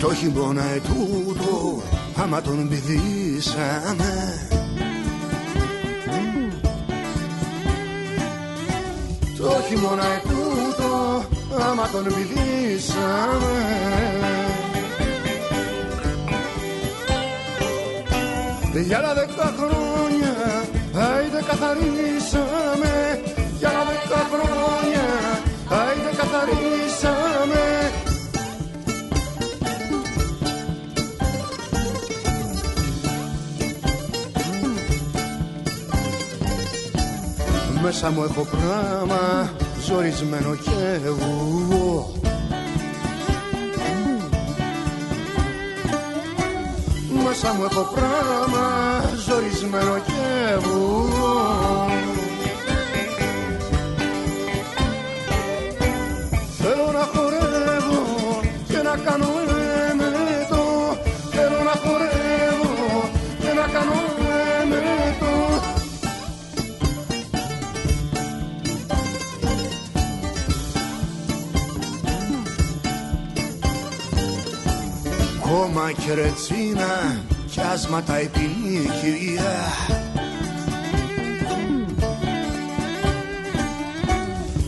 Το χειμώνα ετούτο άμα τον πηδήσαμε. Το χειμώνα ετούτο άμα τον πηδήσαμε. Για άλλα δέκα χρόνια άιντε καθαρίσαμε. Για άλλα δέκα χρόνια άιντε καθαρίσαμε Μέσα μου έχω πράμα ζορισμένο και εγώ. Μέσα μου έχω πράμα ζορισμένο και εγώ Κόμμα και ρετσίνα κι άσματα επιλύχεια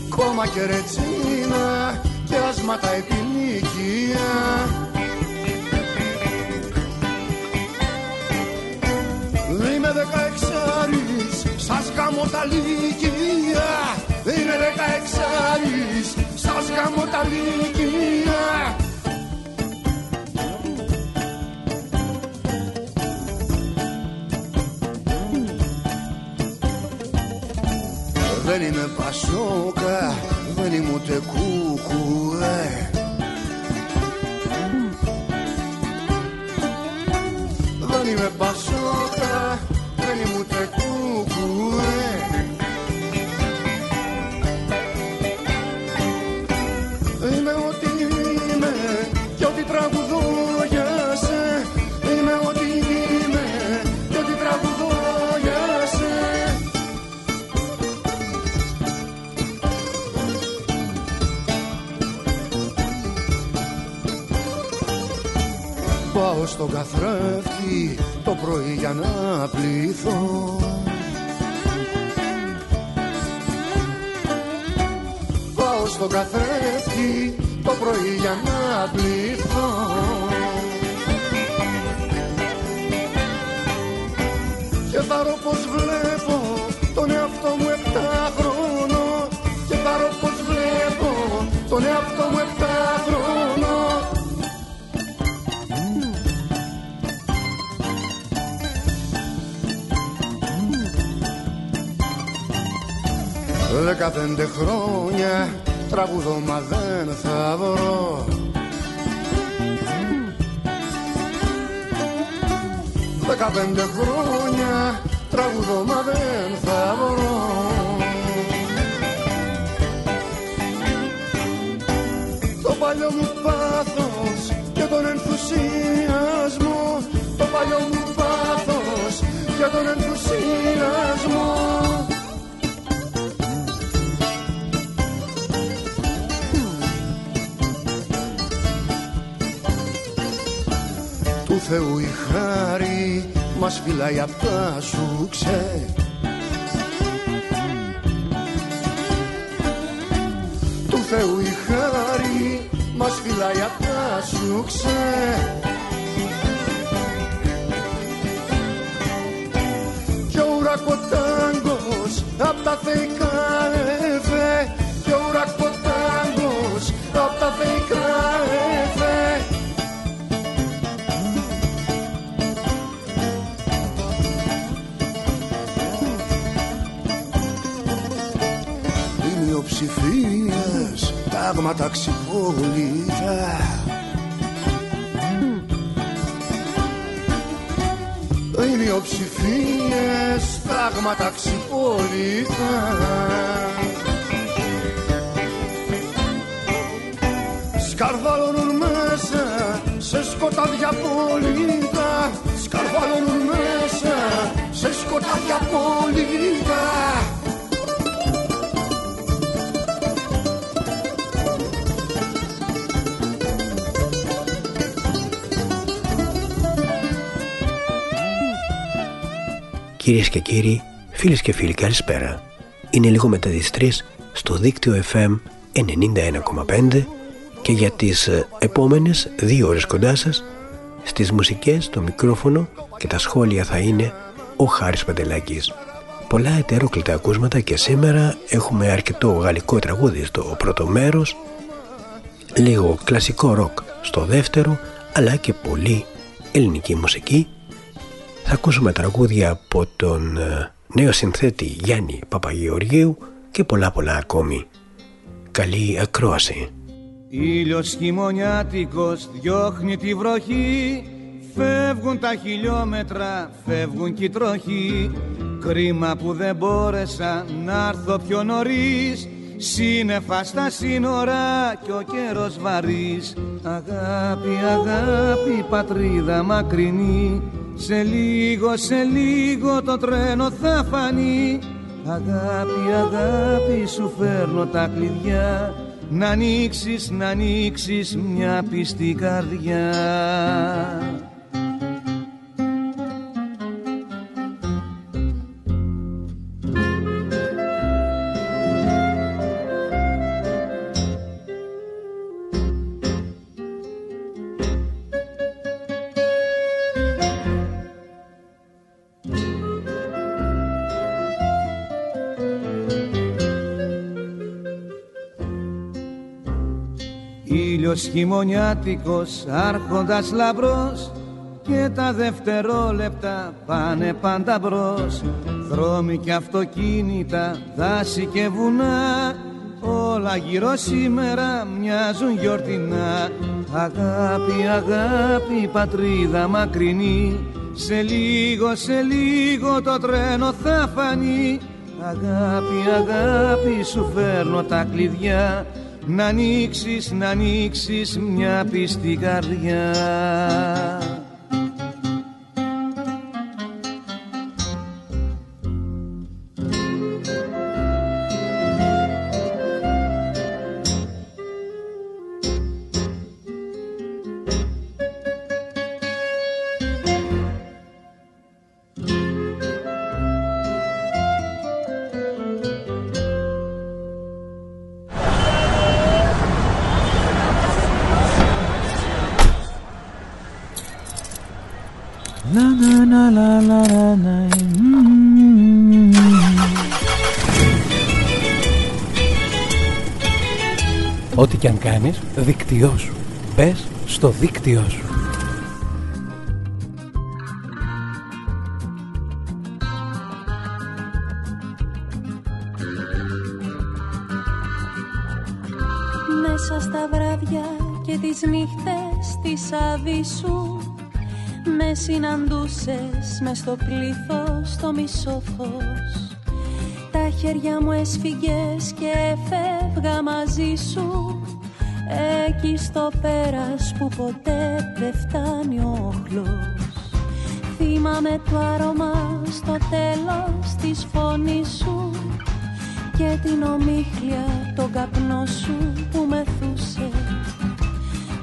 Κόμμα και ρετσίνα κι άσματα επιλύχεια Είμαι δεκαεξάρις, σας γάμω τα λύκεια. Είμαι δεκαεξάρις, σας γάμω τα λύκεια πασόκα, δεν είμαι ούτε κούκουε Δεν είμαι πασόκα, Δεκαπέντε χρόνια τραγουδώ μα δεν θα βρω. Δεκαπέντε χρόνια τραγουδώ μα δεν θα βρω. Το παλιό μου πάθος και τον ενθουσιασμό. Το παλιό μου πάθος και τον ενθουσιασμό Θεού η χάρη μας φυλάει απ' τα σουξέ Του Θεού η χάρη μας φυλάει απ' τα σουξέ Κι ο ουρακοτάγκος απ' τα θεϊκά έφε Οι μειοψηφίες τάγματα ξυπόλυτα. Οι μειοψηφίες τάγματα ξυπόλυτα. Σκαρβαλώνουν μέσα σε σκοτάδια πολίτα Σκαρβαλώνουν μέσα σε σκοτάδια πολίτα Κυρίες και κύριοι, φίλες και φίλοι καλησπέρα. Είναι λίγο μετά τις 3 στο δίκτυο FM 91,5 και για τις ε, επόμενες δύο ώρες κοντά σας στις μουσικές, το μικρόφωνο και τα σχόλια θα είναι ο Χάρης Παντελάκης. Πολλά ετερόκλητα ακούσματα και σήμερα έχουμε αρκετό γαλλικό τραγούδι στο πρώτο μέρος, λίγο κλασικό ροκ στο δεύτερο, αλλά και πολύ ελληνική μουσική. Θα ακούσουμε τραγούδια από τον ε, νέο συνθέτη Γιάννη Παπαγεωργίου και πολλά πολλά ακόμη. Καλή ακρόαση. Ήλιος χειμωνιάτικος διώχνει τη βροχή. Φεύγουν τα χιλιόμετρα, φεύγουν κι οι τροχοί. Κρίμα που δεν μπόρεσα να έρθω πιο νωρίς. Σύννεφα στα σύνορα κι ο καιρός βαρύς. Αγάπη, αγάπη, πατρίδα μακρινή Σε λίγο, σε λίγο το τρένο θα φανεί. Αγάπη, αγάπη, σου φέρνω τα κλειδιά. Να ανοίξεις, να ανοίξεις μια πιστή καρδιά ήλιος χειμωνιάτικος άρχοντας λαμπρός και τα δευτερόλεπτα πάνε πάντα μπρος. Δρόμοι και αυτοκίνητα, δάση και βουνά όλα γύρω σήμερα μοιάζουν γιορτινά. Αγάπη, αγάπη, πατρίδα μακρινή σε λίγο, σε λίγο το τρένο θα φανεί. Αγάπη, αγάπη, σου φέρνω τα κλειδιά να ανοίξεις, να ανοίξεις μια πιστή καρδιά και αν κάνεις, δίκτυό σου. Μπες στο δίκτυό σου. Μέσα στα βράδια και τις νύχτες της αβυσσού Με συναντούσες μες στο πλήθος το μισό φως Τα χέρια μου έσφυγες και έφευγα μαζί σου Εκεί στο πέρας που ποτέ δεν φτάνει ο όχλος Θυμάμαι το άρωμα στο τέλος της φωνής σου Και την ομίχλια τον καπνό σου που μεθούσε.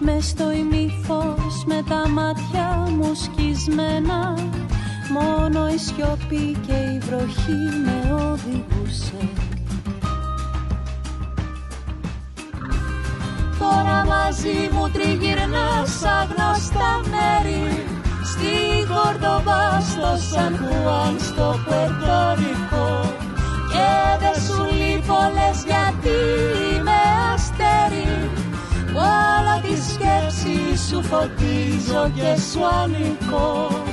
Μες στο ημίφως με τα μάτια μου σκισμένα Μόνο η σιωπή και η βροχή με οδηγούσε μαζί μου τριγυρνάς γνωστά μέρη. Στη Κορδοβά, στο Σαν Χουάν, στο Περτορικό. Και δεν σου λείπω λες γιατί είμαι αστέρι. Όλα τη σκέψη σου φωτίζω και σου ανήκω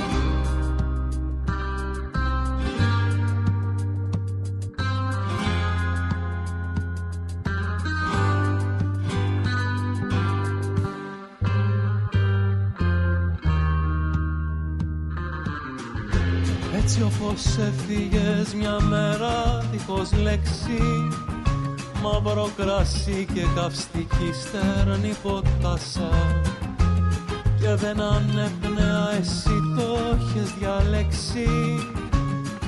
όπως έφυγες μια μέρα δίχως λέξη. Μαύρο κρασί και καυστική στέρνη ποτάσα. Και δεν ανέπνεα εσύ το έχεις διαλέξει.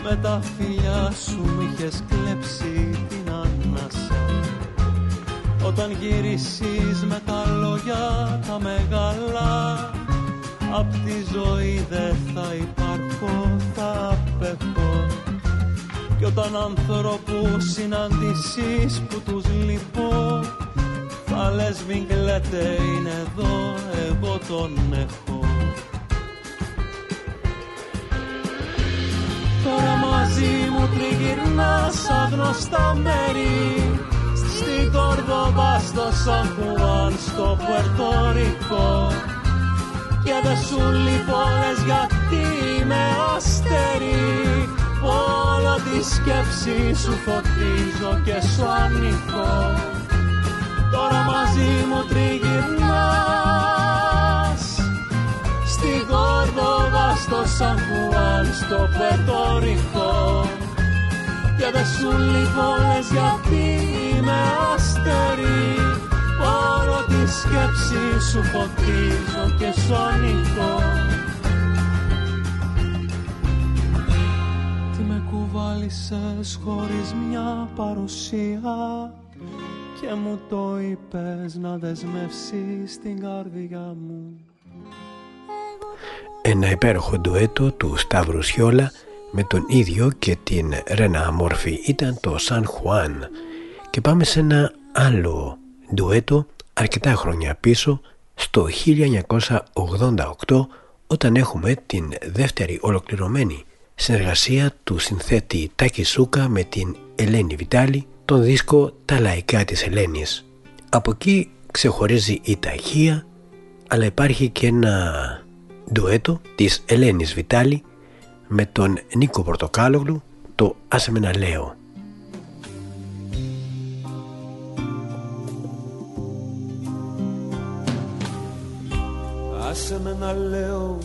Με τα φιλιά σου μ' είχες κλέψει την ανάσα. Όταν γυρίσεις με τα λόγια τα μεγάλα Απ' τη ζωή δεν θα υπάρχω, θα απέχω. Όταν ανθρώπους συναντήσεις που τους λυπώ θα λες κλαίτε είναι εδώ εγώ τον έχω Τώρα μαζί μου τριγυρνάς αγνωστά μέρη. Στην Κορδόβα, στο Σαν Χουάν, στο Πουερτορικό Και δεν σου λείπω γιατί είμαι αστέρι Όλο τη σκέψη σου φωτίζω και σου ανήκω Τώρα μαζί μου τριγυρνάς. Στην Κόρδοβα, στο Σαν Χουάν, στο Πετορικό Και δεν σου λείπω λες γιατί είμαι άστερη Όλο τη σκέψη σου φωτίζω και σου ανήκω Τι με κουβάλισες χωρίς μια παρουσία και μου το είπες να δεσμεύσεις την καρδιά μου. Ένα υπέροχο ντουέτο του Σταύρου Σιόλα με τον ίδιο και την Ρένα Αμόρφη ήταν το Σαν Χουάν. Και πάμε σε ένα άλλο ντουέτο αρκετά χρόνια πίσω στο 1988 όταν έχουμε την δεύτερη ολοκληρωμένη συνεργασία του συνθέτη Τάκη Σούκα με την Ελένη Βιτάλη τον δίσκο «Τα λαϊκά της Ελένης». Από εκεί ξεχωρίζει η ταχεία, αλλά υπάρχει και ένα ντουέτο της Ελένης Βιτάλη με τον Νίκο Πορτοκάλογλου, το «Άσε με να λέω». Άσε με να λέω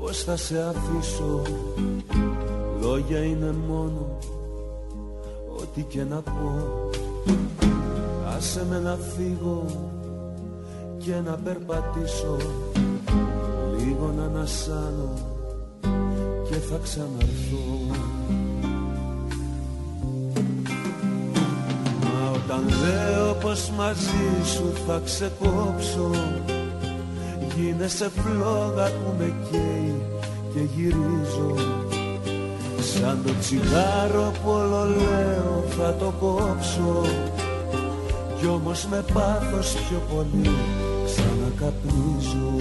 πως θα σε αφήσω. Λόγια είναι μόνο ό,τι και να πω. Άσε με να φύγω και να περπατήσω. Λίγο να ανασάνω και θα ξαναρθώ. Μα όταν λέω πως μαζί σου θα ξεκόψω Γίνεσαι φλόγα που με καίει και γυρίζω. Σαν το τσιγάρο που όλο λέω θα το κόψω. Κι όμως με πάθος πιο πολύ ξανακαπνίζω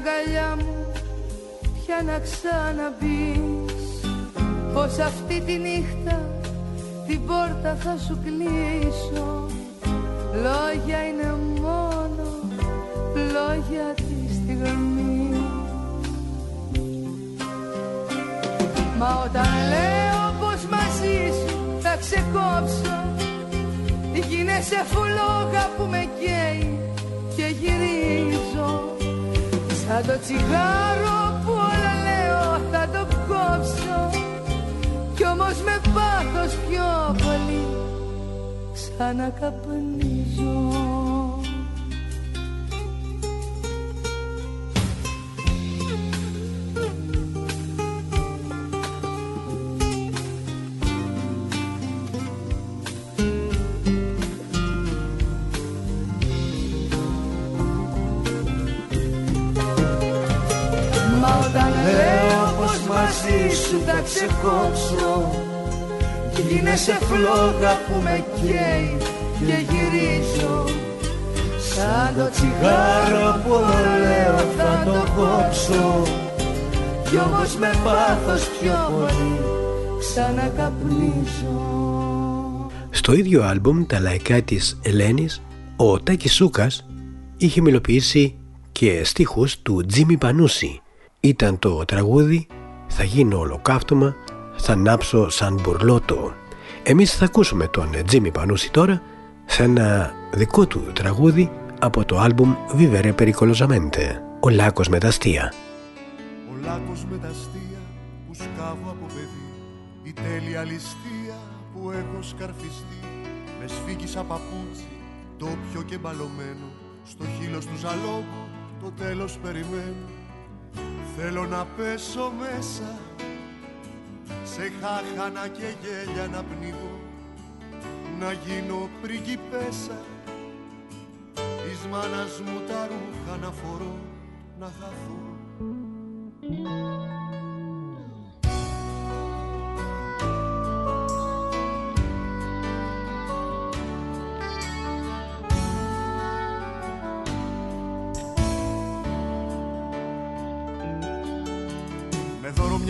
αγκαλιά μου πια να ξαναμπείς. Πως αυτή τη νύχτα την πόρτα θα σου κλείσω. Λόγια είναι μόνο λόγια της στιγμής. Μα όταν λέω πως μαζί σου θα ξεκόψω γίνεσαι φουλόγα που με καίει και γυρίζω. Σαν το τσιγάρο που όλα λέω θα το κόψω. Κι όμως με πάθος πιο πολύ ξανακαπνίζω σου θα ξεκόψω Γίνεσαι φλόγα που με καίει και γυρίζω. Σαν το τσιγάρο που λέω θα το κόψω. Κι όμως με πάθος πιο πολύ ξανακαπνίζω. Στο ίδιο άλμπουμ τα λαϊκά της Ελένης ο Τάκης Σούκας είχε μιλοποιήσει και στίχους του Τζίμι Πανούση. Ήταν το τραγούδι θα γίνω ολοκαύτωμα, θα ανάψω σαν μπουρλότο. Εμείς θα ακούσουμε τον Τζίμι Πανούση τώρα σε ένα δικό του τραγούδι από το άλμπουμ Vivere Pericolosamente, ο Λάκος με τα αστεία. Ο Λάκος με τα αστεία που σκάβω από παιδί Η τέλεια ληστεία που έχω σκαρφιστεί Με σφίγγισα παπούτσι, τόπιο και μπαλωμένο Στο χείλος του ζαλόγου το τέλος περιμένω Θέλω να πέσω μέσα Σε χάχανα και γέλια να πνιγώ Να γίνω πριγκιπέσα Της μάνας μου τα ρούχα να φορώ Να χαθώ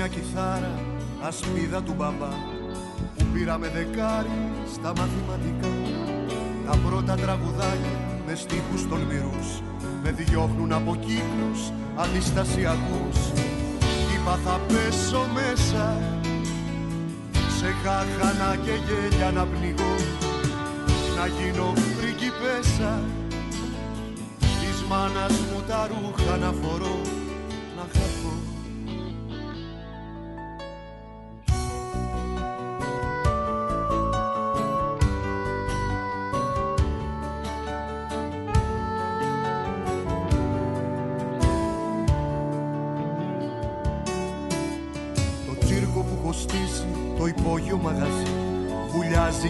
μια κιθάρα ασπίδα του μπαμπά που πήραμε δεκάρι στα μαθηματικά. Τα πρώτα τραγουδάκια με στίχους τολμηρούς με διώχνουν από κύκλους αντιστασιακούς. Είπα θα πέσω μέσα σε χάχανα και γέλια να πνιγώ να γίνω πριγκιπέσα της μάνας μου τα ρούχα να φορώ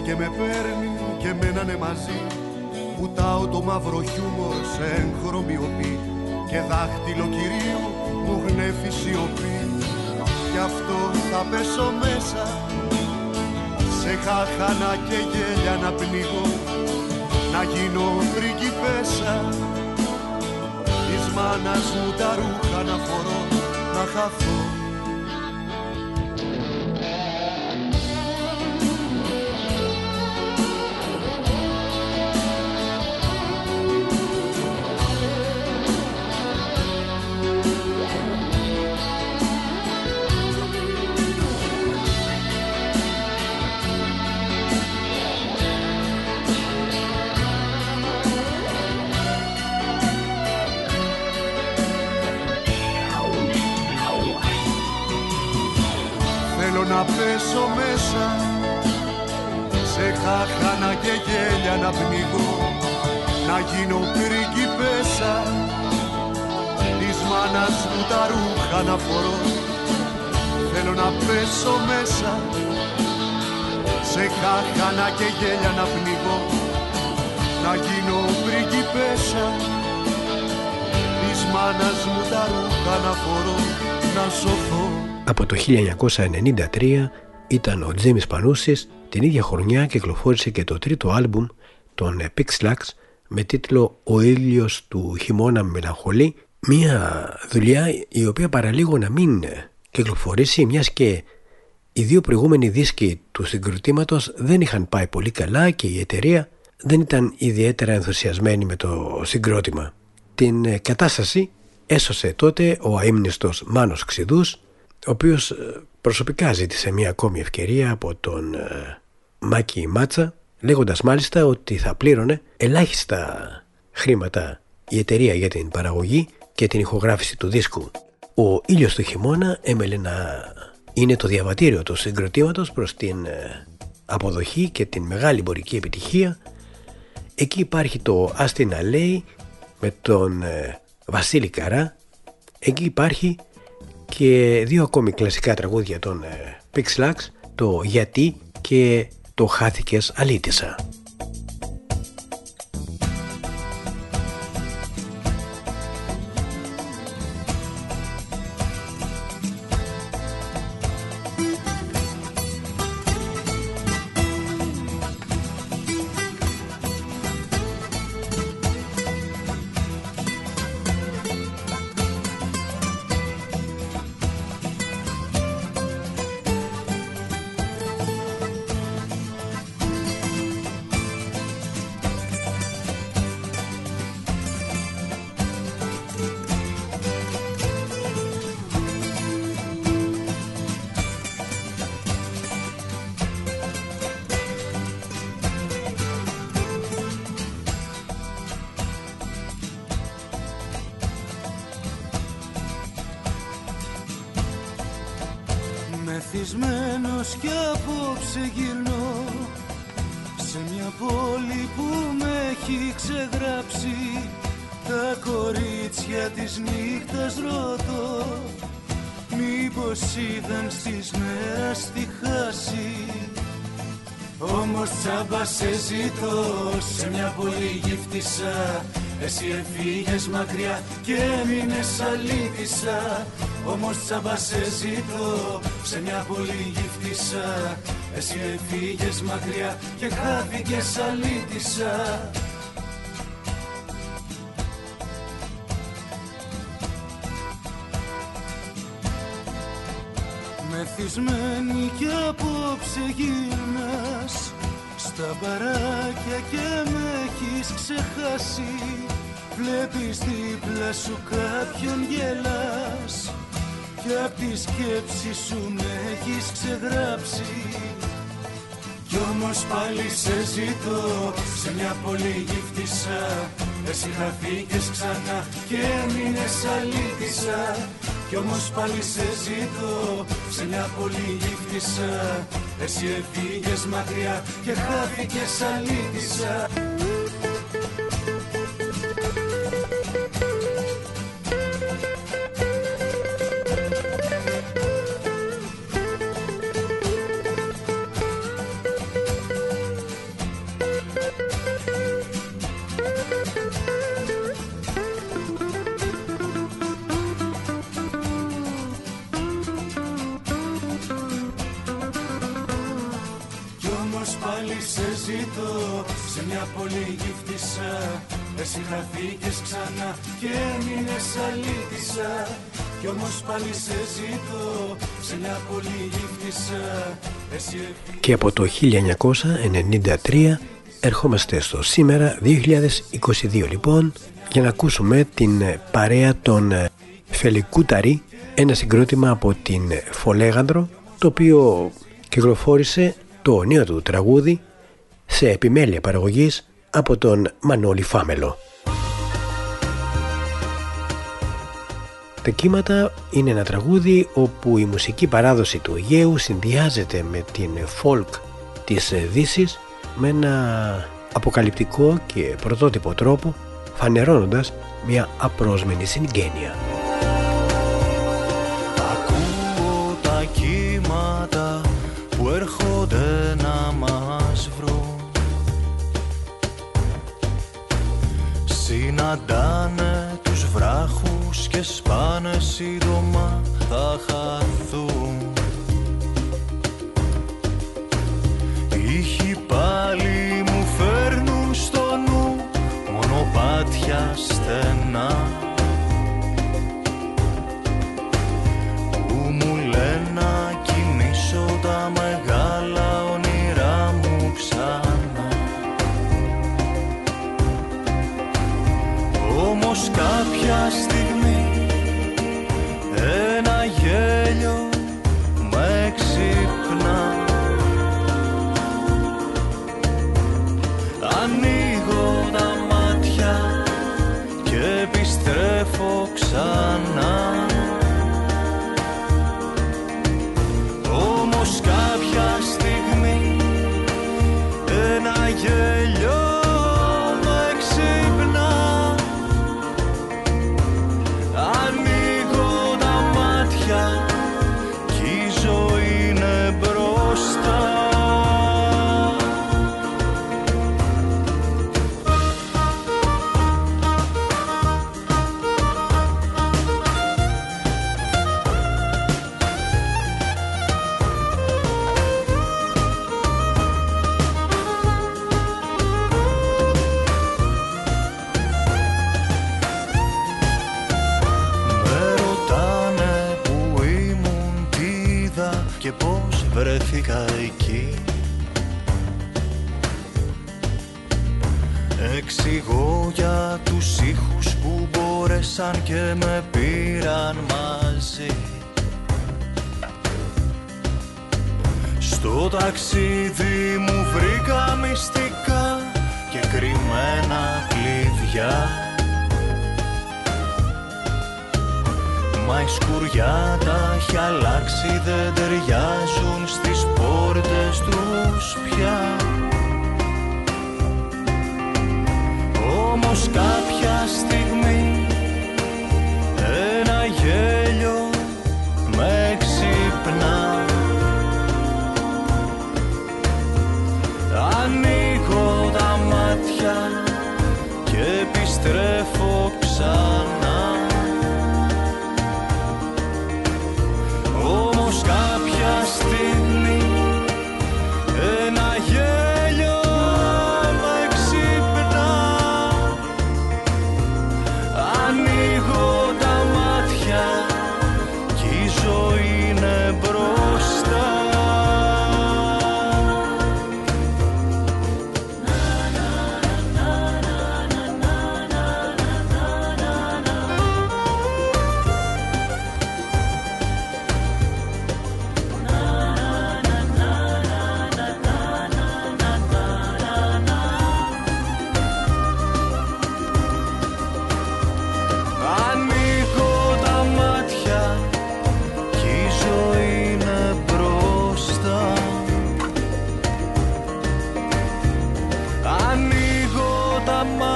και με παίρνει και μένανε μαζί. Βουτάω το μαύρο χιούμορ σε εγχρωμιοπή Και δάχτυλο κυρίου μου γνέφει σιωπή. Γι' αυτό θα πέσω μέσα. Σε χάχανα και γέλια να πνίγω. Να γίνω πριγκιπέσα Της μάνας μου τα ρούχα να φορώ. Να χαθώ χάχανα και γέλια να πνιγώ να γίνω πριγκιπέσα της μάνας μου τα ρούχα να φορώ θέλω να πέσω μέσα. Σε χάχανα και γέλια να πνιγώ να γίνω πριγκιπέσα της μάνας μου τα ρούχα να φορώ να σωθώ. Από το 1993 ήταν ο Τζίμις Πανούσης, την ίδια χρονιά κυκλοφόρησε και το τρίτο άλμπουμ των Pixlax με τίτλο «Ο ήλιος του χειμώνα μελαγχολεί» μια δουλειά η οποία παραλίγο να μην κυκλοφορήσει μιας και οι δύο προηγούμενοι δίσκοι του συγκροτήματος δεν είχαν πάει πολύ καλά και η εταιρεία δεν ήταν ιδιαίτερα ενθουσιασμένη με το συγκρότημα. Την κατάσταση έσωσε τότε ο αείμνηστος Μάνος Ξηδούς ο οποίος ε, προσωπικά ζήτησε μια ακόμη ευκαιρία από τον ε, Μάκη Μάτσα λέγοντας μάλιστα ότι θα πλήρωνε ελάχιστα χρήματα η εταιρεία για την παραγωγή και την ηχογράφηση του δίσκου. Ο ήλιος του χειμώνα έμελε να είναι το διαβατήριο του συγκροτήματος προς την ε, αποδοχή και την μεγάλη εμπορική επιτυχία. Εκεί υπάρχει το Άστινα Λέει με τον Βασίλη Καρά. Εκεί υπάρχει και δύο ακόμη κλασικά τραγούδια των ε, Pixlax, το «Γιατί» και το «Χάθηκες αλήτησα». Μεθυσμένος κι απόψε γυρνώ Σε μια πόλη που με έχει ξεγράψει. Τα κορίτσια της νύχτας ρωτώ Μήπως είδαν στις μέρας τη χάση. Όμως τσάμπα σε ζητώ σε μια πολύ γύφτησα Εσύ εφήγες μακριά και έμεινες αλήτησα. Όμως τσάμπα σε ζητώ σε μια πολύ γύφτησα Εσύ εφήγες μακριά και χάθηκες αλήτησα. Μεθυσμένη κι απόψε γύρνας Στα μπαράκια και με έχεις ξεχάσει. Βλέπεις δίπλα σου κάποιον γελάς Κι απ' τη σκέψη σου με έχεις ξεγράψει. Κι όμως πάλι σε ζητώ σε μια πολύ γύφτησα Εσύ χαθήκες ξανά και έμεινες αλήτησα κι όμως πάλι σε ζητώ σε μια πολύ γύφτησα Εσύ έφυγες μακριά και χάθηκες αλήτησα πολύ γύφτησα Εσύ χαθήκες ξανά και έμεινες αλήτησα Κι όμως πάλι σε ζητώ σε μια πολύ γύφτησα Εσύ... Και από το 1993 ερχόμαστε στο σήμερα 2022 λοιπόν για να ακούσουμε την παρέα των Φελικούταρη ένα συγκρότημα από την Φολέγανδρο το οποίο κυκλοφόρησε το νέο του τραγούδι σε επιμέλεια παραγωγής από τον Μανώλη Φάμελο. Τα κύματα είναι ένα τραγούδι όπου η μουσική παράδοση του Αιγαίου συνδυάζεται με την folk της δύσης με ένα αποκαλυπτικό και πρωτότυπο τρόπο φανερώνοντας μια απρόσμενη συγγένεια. Ακούω τα κύματα που έρχονται να μας Συναντάνε τους βράχους και σπάνε σύντομα θα χαθούν. Ήχοι πάλι μου φέρνουν στο νου μονοπάτια στενά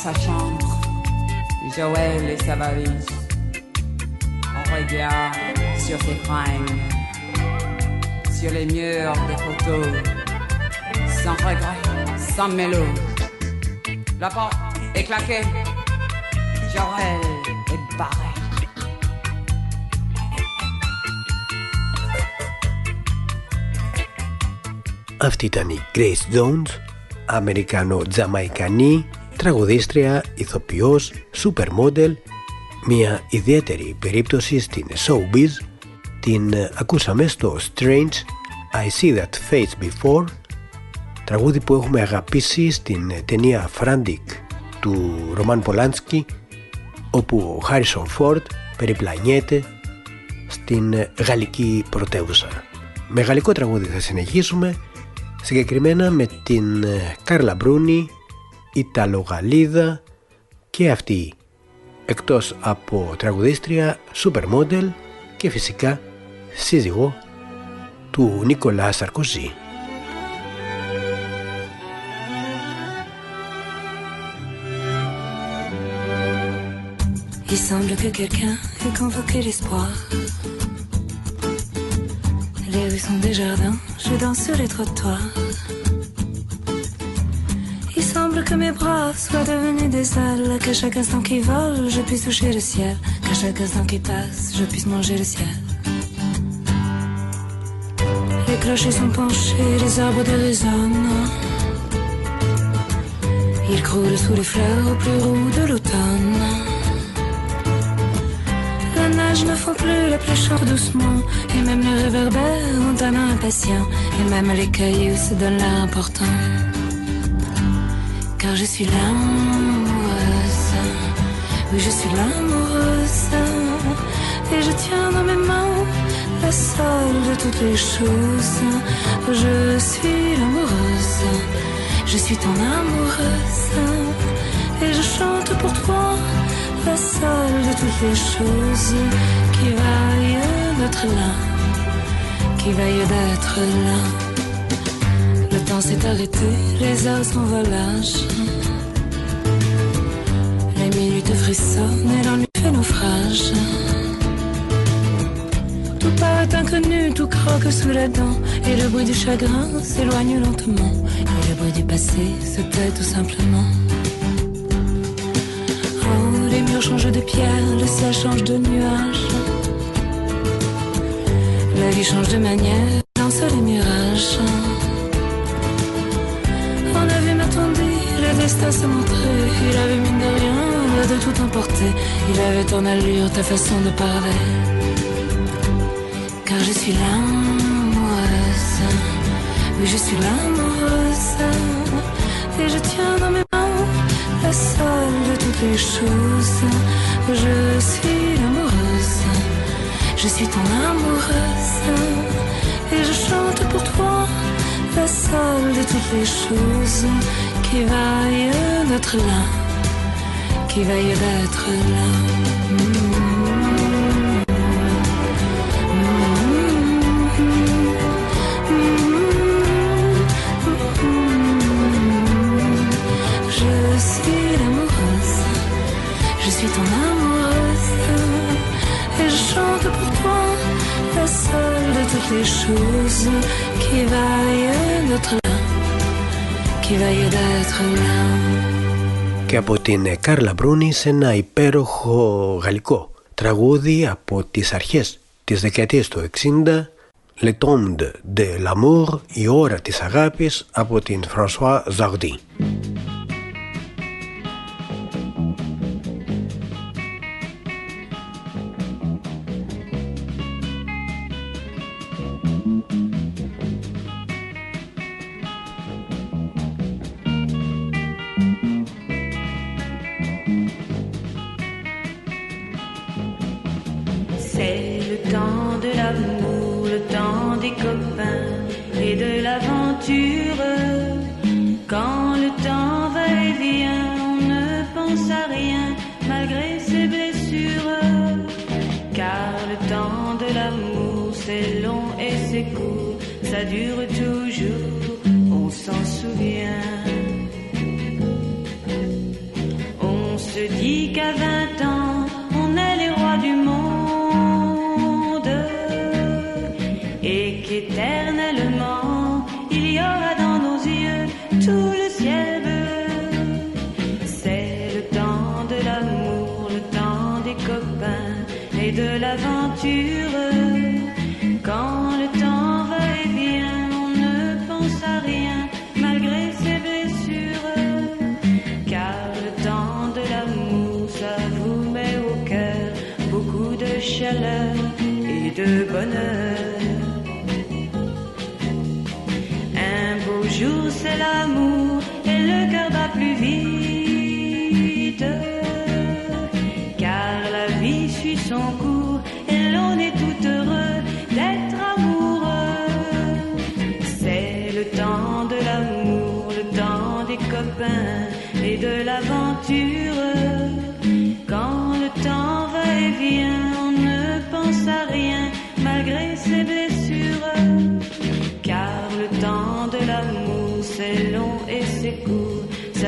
sa chambre, Joël et sa valise. On regarde sur ses fringues, sur les murs des photos, sans regret, sans mélo. La porte est claquée, Joël est barré. Αυτή ήταν η Grace Jones, Αμερικανο-Τζαμαϊκανή, τραγουδίστρια, ηθοποιός, supermodel, μια ιδιαίτερη περίπτωση στην showbiz, την ακούσαμε στο Strange I See That Face Before, τραγούδι που έχουμε αγαπήσει στην ταινία Frantic του Ρωμάν Πολάνσκι, όπου ο Χάρισον Φόρτ περιπλανιέται στην γαλλική πρωτεύουσα. Με γαλλικό τραγούδι θα συνεχίσουμε συγκεκριμένα με την ε, Κάρλα Μπρούνι, Ιταλογαλίδα και αυτή εκτός από τραγουδίστρια, supermodel και φυσικά σύζυγο του Νίκολα Σαρκοζή. Il semble que quelqu'un ait convoqué l'espoir Les rues sont des jardins, je danse sur les trottoirs. Que mes bras soient devenus des ailes, qu'à chaque instant qui vole, je puisse toucher le ciel, qu'à chaque instant qui passe, je puisse manger le ciel. Les clochers sont penchés, les arbres dérésonnent. Ils croulent sous les fleurs plus roux de l'automne ne font plus la plus chante doucement. Et même les réverbères ont un impatient. Et même les cailloux se donnent l'air important. Car je suis l'amoureuse. Oui, je suis l'amoureuse. Et je tiens dans mes mains la seule de toutes les choses. Je suis l'amoureuse. Je suis ton amoureuse. Et je chante pour toi la seule de toutes les choses qui vaille d'être là, qui vaille d'être là. Temps s'est arrêté, les heures sont volage. Les minutes frissonnent et l'ennui fait naufrage. Tout paraît inconnu, tout croque sous la dent. Et le bruit du chagrin s'éloigne lentement. Et le bruit du passé se tait tout simplement change de pierre, le ciel change de nuage. La vie change de manière, dans les mirages. Le destin se montrer. Il avait mine de rien, de tout emporter. Il avait ton allure, ta façon de parler. Car je suis l'amoureuse. Oui, je suis l'amoureuse. Et je tiens dans mes la seule de toutes les choses. Je suis l'amoureuse, je suis ton amoureuse. Et je chante pour toi la seule de toutes les choses qui vaille d'être là, qui vaille d'être là. Je suis l'amoureuse, je suis ton amoureuse, et je chante pour toi, la seule de toutes les choses qui vaille d'être Και από την Κάρλα Μπρούνι σε ένα υπέροχο γαλλικό τραγούδι από τις αρχές της δεκαετίας του 60 Le Tombe de l'Amour, η ώρα της αγάπης από την François Zardy.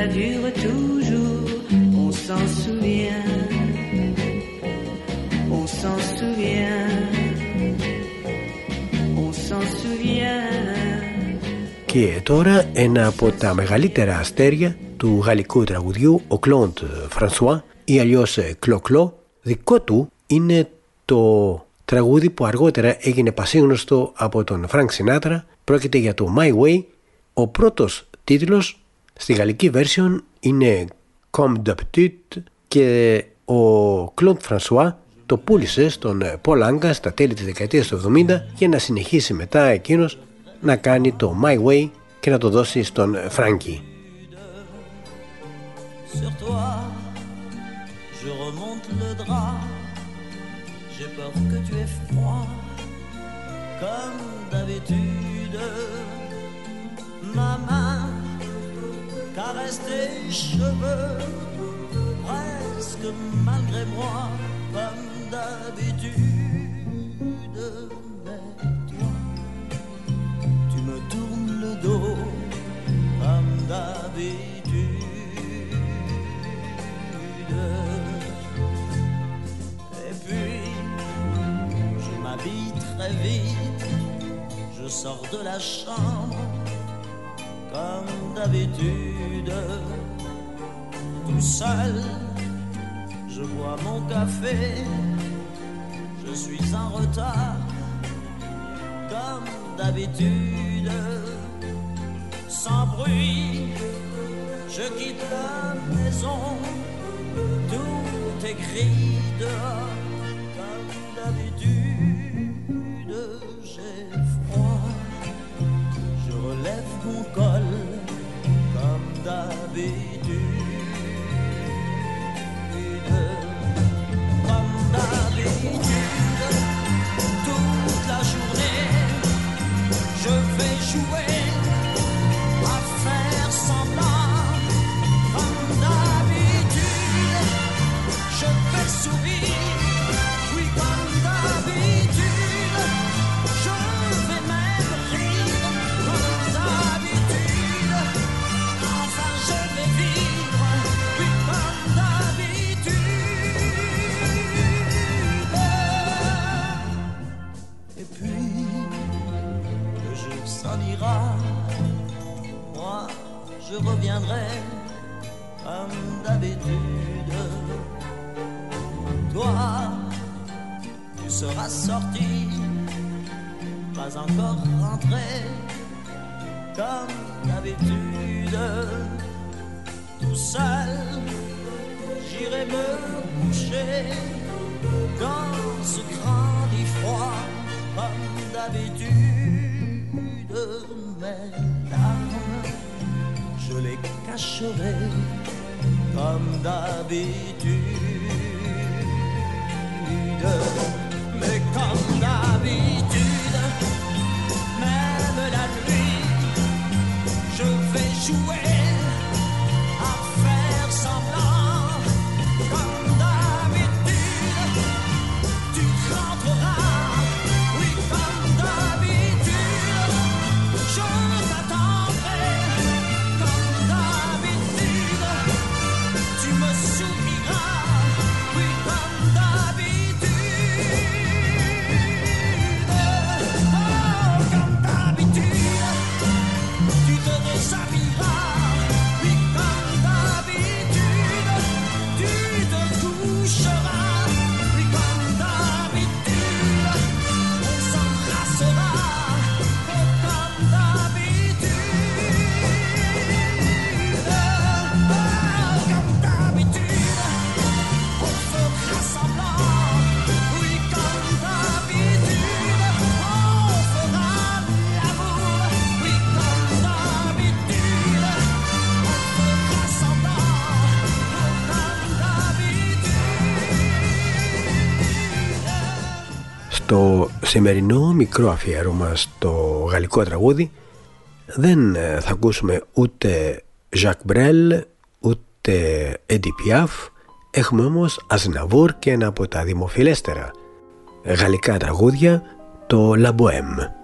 Ça dure toujours, on s'en souvient. On s'en souvient. On s'en souvient. Και τώρα ένα από τα μεγαλύτερα αστέρια του γαλλικού τραγουδιού, ο Κλόντ Φρανσουά ή αλλιώς Κλοκλό, δικό του είναι το τραγούδι που αργότερα έγινε πασίγνωστο από τον Φρανκ Σινάτρα, πρόκειται για το My Way. Ο πρώτος τίτλος στη γαλλική version είναι Comme d'habitude και ο Κλοντ Φρανσουά το πούλησε στον Πολ Άγκα στα τέλη της δεκαετίας του 70 για να συνεχίσει μετά εκείνος να κάνει το My Way και να το δώσει στον Φράγκη. Sur toi, je remonte le drap. J'ai peur que tu aies froid, comme d'habitude. Ma main caresse tes cheveux, presque malgré moi, comme d'habitude. Mais toi, tu me tournes le dos, comme d'habitude. Et puis, je m'habille très vite, je sors de la chambre, comme d'habitude, tout seul, je bois mon café, je suis en retard, comme d'habitude, sans bruit, je quitte la maison, tout écrit dehors, lève vous colle comme d'habitude, comme d'habitude. Je reviendrai comme d'habitude. Toi, tu seras sorti, pas encore rentré comme d'habitude. Tout seul, j'irai me coucher dans ce grand lit froid comme d'habitude. Mes larmes, je les cacherai comme d'habitude. Mais comme d'habitude, même la nuit, je vais jouer σημερινό μικρό αφιέρωμα στο γαλλικό τραγούδι δεν ε, θα ακούσουμε ούτε Jacques Brel ούτε Eddie Piaf έχουμε όμως Ασναβούρ και ένα από τα δημοφιλέστερα γαλλικά τραγούδια το La Bohème.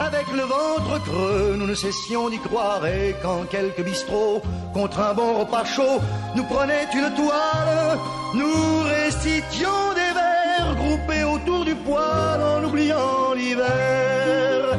avec le ventre creux, nous ne cessions d'y croire. Et quand quelques bistrots, contre un bon repas chaud, nous prenaient une toile, nous récitions des vers groupés autour du poêle en oubliant l'hiver.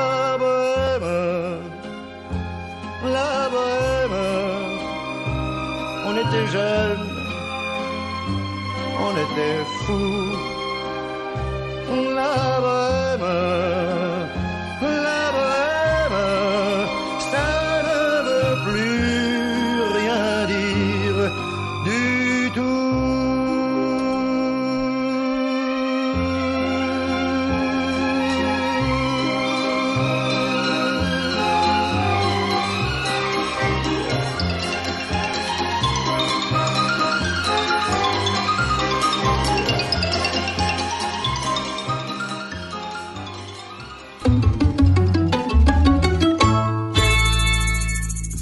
Était jeunes, on était fous. La bohème,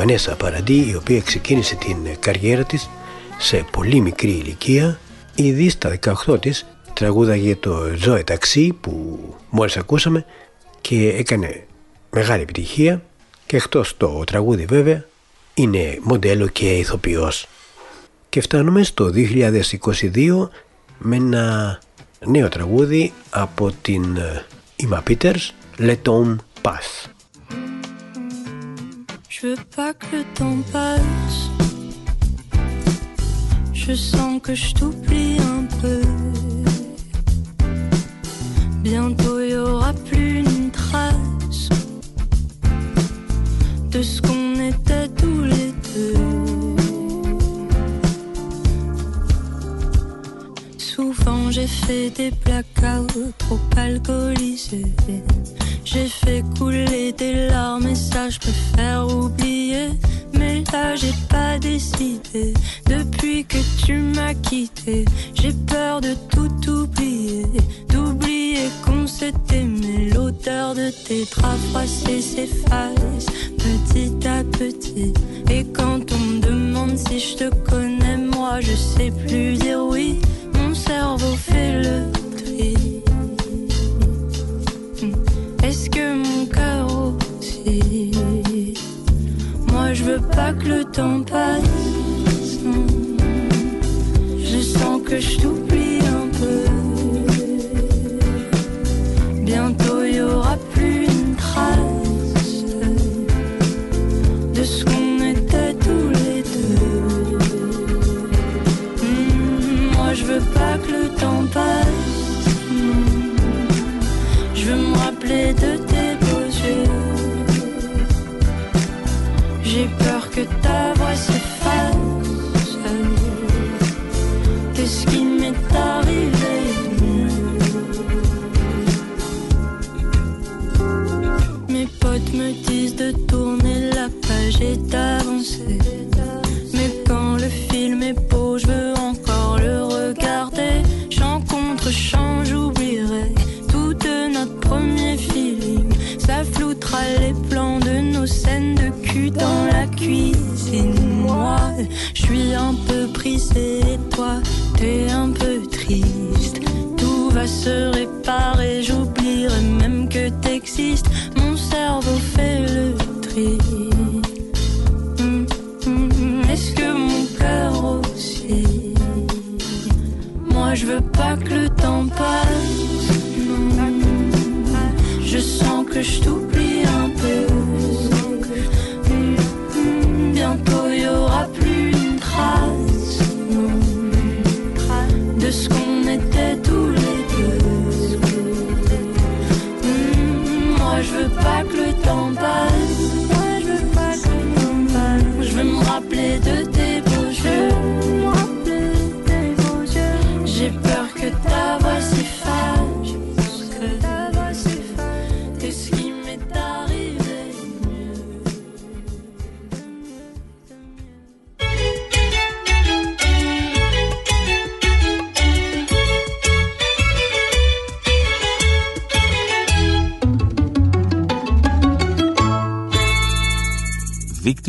Βανέσα Παραντή η οποία ξεκίνησε την καριέρα της σε πολύ μικρή ηλικία ήδη στα 18 της τραγούδαγε το Zoe Taxi που μόλις ακούσαμε και έκανε μεγάλη επιτυχία και εκτός το τραγούδι βέβαια είναι μοντέλο και ηθοποιός. Και φτάνουμε στο 2022 με ένα νέο τραγούδι από την Ima Peters, Le Temps Passe. Je veux pas que le temps passe. Je sens que je t'oublie un peu. Bientôt il y aura plus une trace de ce qu'on était tous les deux. J'ai fait des blackouts trop alcoolisés. J'ai fait couler des larmes et ça je préfère oublier. Mais là j'ai pas décidé depuis que tu m'as quitté. J'ai peur de tout oublier, d'oublier qu'on s'est aimé. L'odeur de tes draps froissés s'efface petit à petit. Et quand on me demande si je te connais, moi je sais plus dire oui. Cerveau fait le tri. Est-ce que mon cœur aussi? Moi je veux pas que le temps passe. Je sens que je t'oublie de bist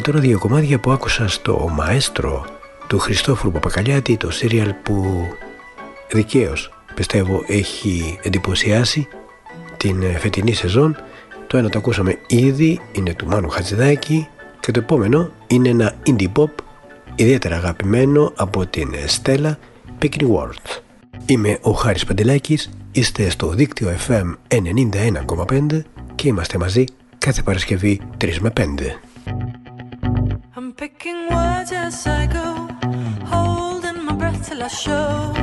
Και τώρα δύο κομμάτια που άκουσα στο μαέστρο του Χριστόφρου Παπακαλιάτη, το σύριαλ που δικαίως πιστεύω έχει εντυπωσιάσει την ε, φετινή σεζόν. Το ένα το ακούσαμε ήδη, είναι του Μάνου Χατζηδάκη και το επόμενο είναι ένα indie pop ιδιαίτερα αγαπημένο από την Στέλλα World. Είμαι ο Χάρης Παντελάκης, είστε στο δίκτυο FM 91,5 και είμαστε μαζί κάθε Παρασκευή 3 με 5. Picking words as I go, holding my breath till I show.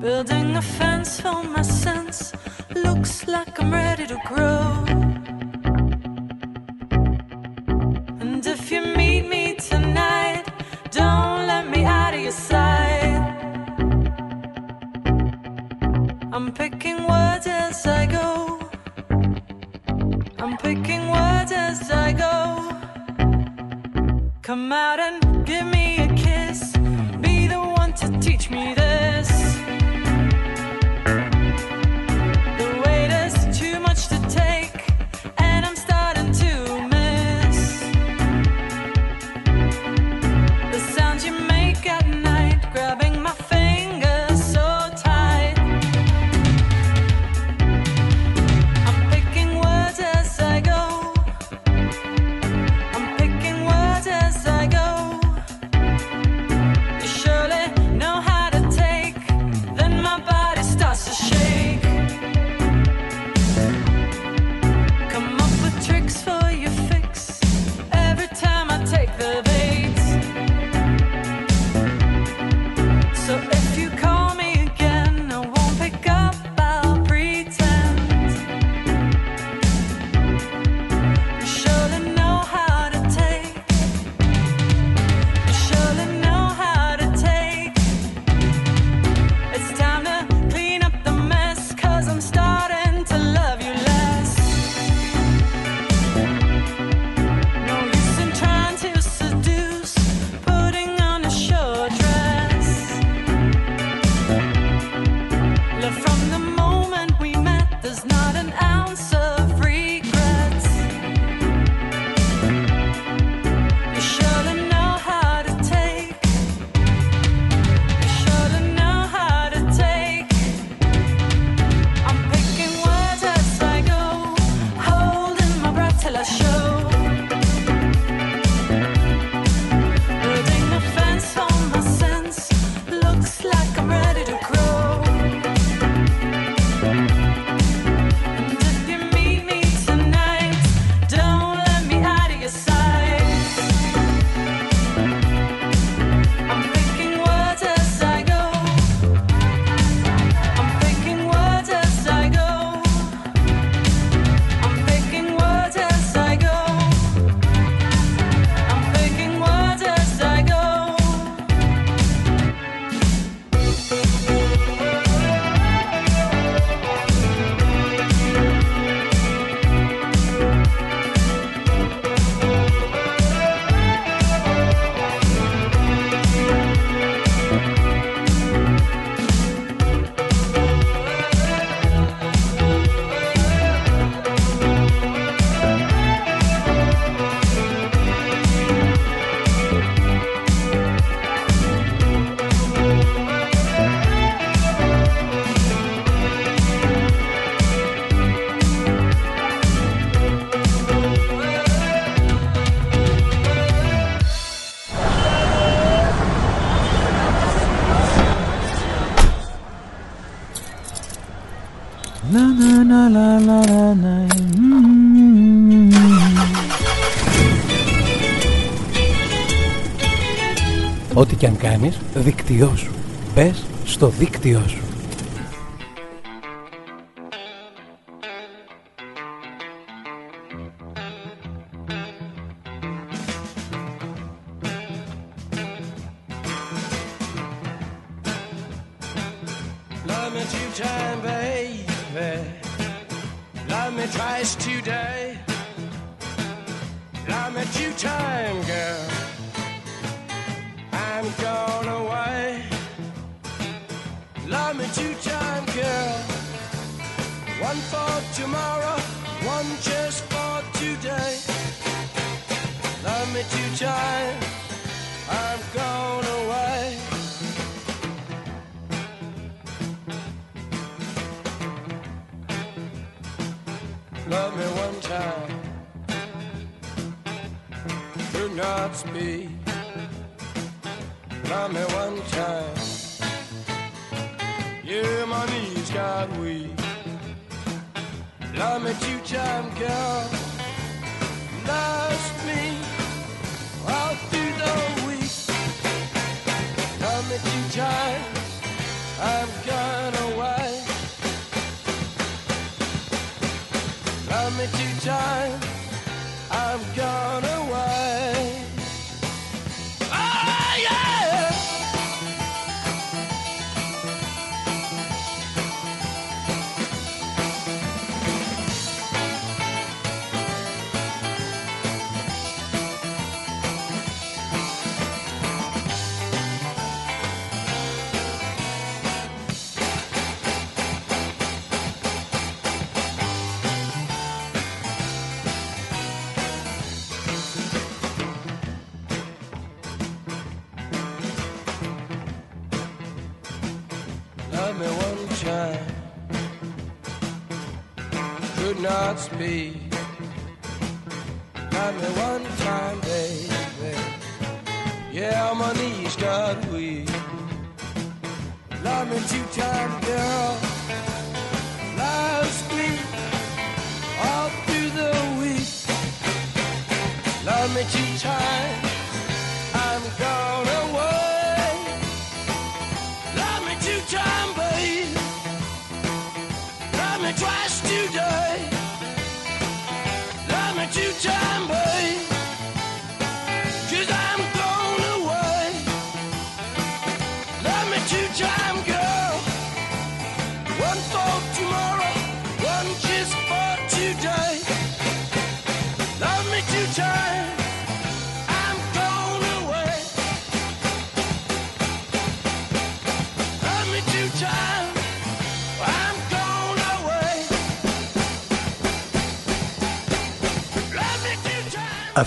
Building a fence for my sense, looks like I'm ready to grow. And if you meet me tonight, don't let me out of your sight. I'm picking words as I go. I'm picking i go. Come out and give me και αν κάνεις, δίκτυό σου. Μπε στο δίκτυό σου. Speak. Love me one time, baby. Yeah, my knees got weak. Love me two time, girl.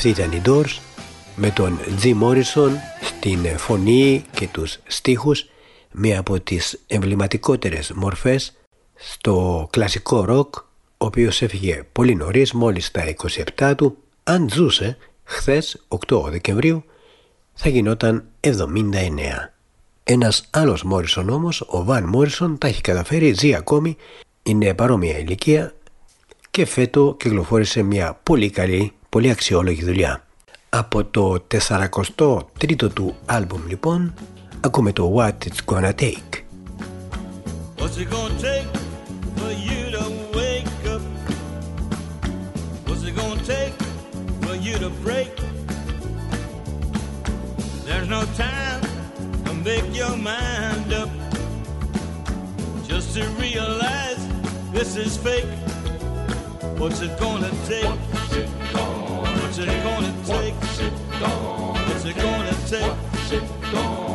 Αυτή ήταν η Doors με τον Jim Morrison στην φωνή και τους στίχους μία από τις εμβληματικότερες μορφές στο κλασικό ροκ ο οποίος έφυγε πολύ νωρίς μόλις τα 27 του. Αν ζούσε χθες 8 Δεκεμβρίου θα γινόταν 79 ένας άλλος Μόρισον όμως ο Βαν Μόρισον τα έχει καταφέρει ζει ακόμη είναι παρόμοια ηλικία και φέτο κυκλοφόρησε μια πολύ καλή, πολύ αξιόλογη δουλειά. Από το 43ο του άλμπουμ λοιπόν ακούμε το What It's Gonna Take. What's it gonna take for you to wake up? What's it gonna take for you to break? There's no time to make your mind up. Just to realize this is fake. What's it gonna take? What's it gonna take? What's it gonna take?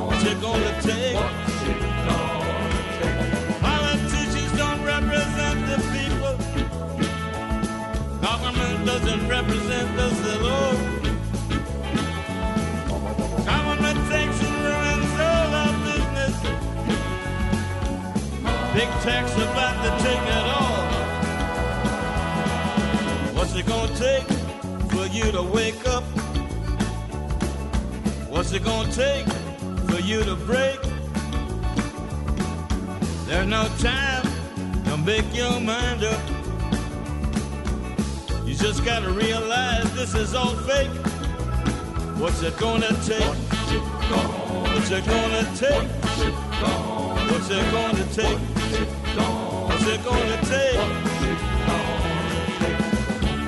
What's it gonna take? Politicians don't represent the people. Government doesn't represent. Government takes and ruins all our business. Big about to take it all. What's it gonna take for you to wake up? What's it gonna take for you to break? There's no time to make your mind up. You just gotta realize this is all fake. What's it gonna take? What's it gonna take? What's it gonna take? What's it gonna take?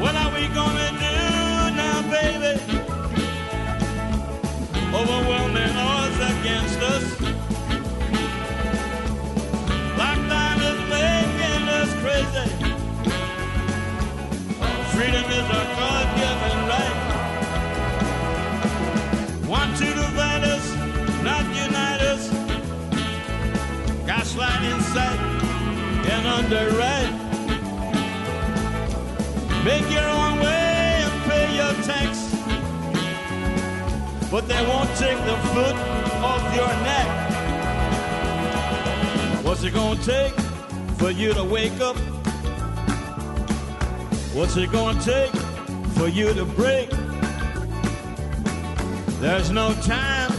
What are we gonna do baby? Overwhelming odds against us. Lockdown is making us crazy. Freedom is our God-given right. Want to divide us, not unite us. Gaslight inside and underwrite. Make your own way but they won't take the foot off your neck. What's it gonna take for you to wake up? What's it gonna take for you to break? There's no time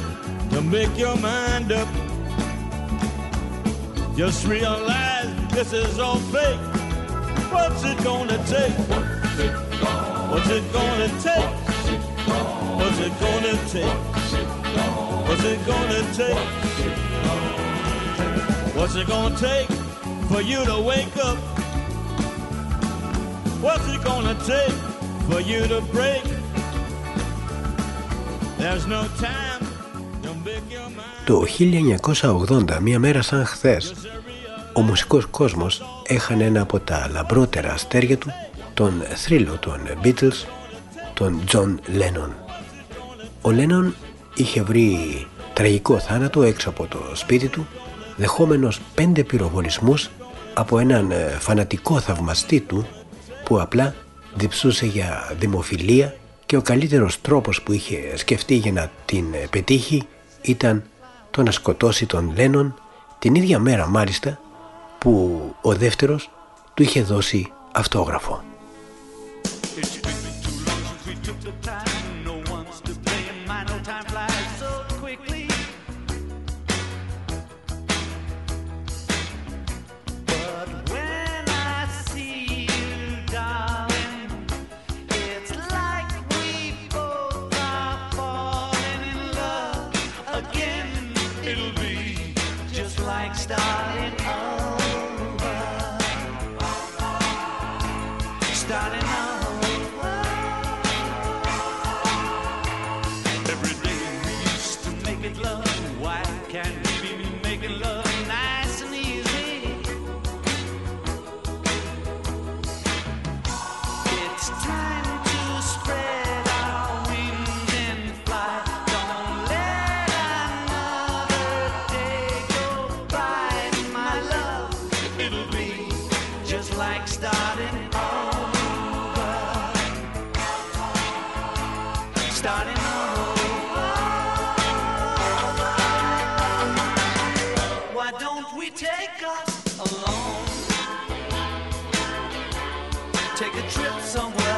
to make your mind up. Just realize this is all fake. What's it gonna take? What's it gonna take? What's it gonna take? What's it gonna take? What's it gonna take for you to wake up? What's it gonna take for you to break? There's no time to make your mind. Το 1980, μία μέρα σαν χθες, ο μουσικός κόσμος έχανε ένα από τα λαμπρότερα αστέρια του, τον θρύλο των Beatles, τον John Lennon. Ο Lennon είχε βρει τραγικό θάνατο έξω από το σπίτι του, δεχόμενος πέντε πυροβολισμούς από έναν ε, φανατικό θαυμαστή του που απλά διψούσε για δημοφιλία και ο καλύτερος τρόπος που είχε σκεφτεί για να την ε, πετύχει ήταν το να σκοτώσει τον Λένον την ίδια μέρα μάλιστα που ο δεύτερος του είχε δώσει αυτόγραφο. take us along? Take a trip somewhere.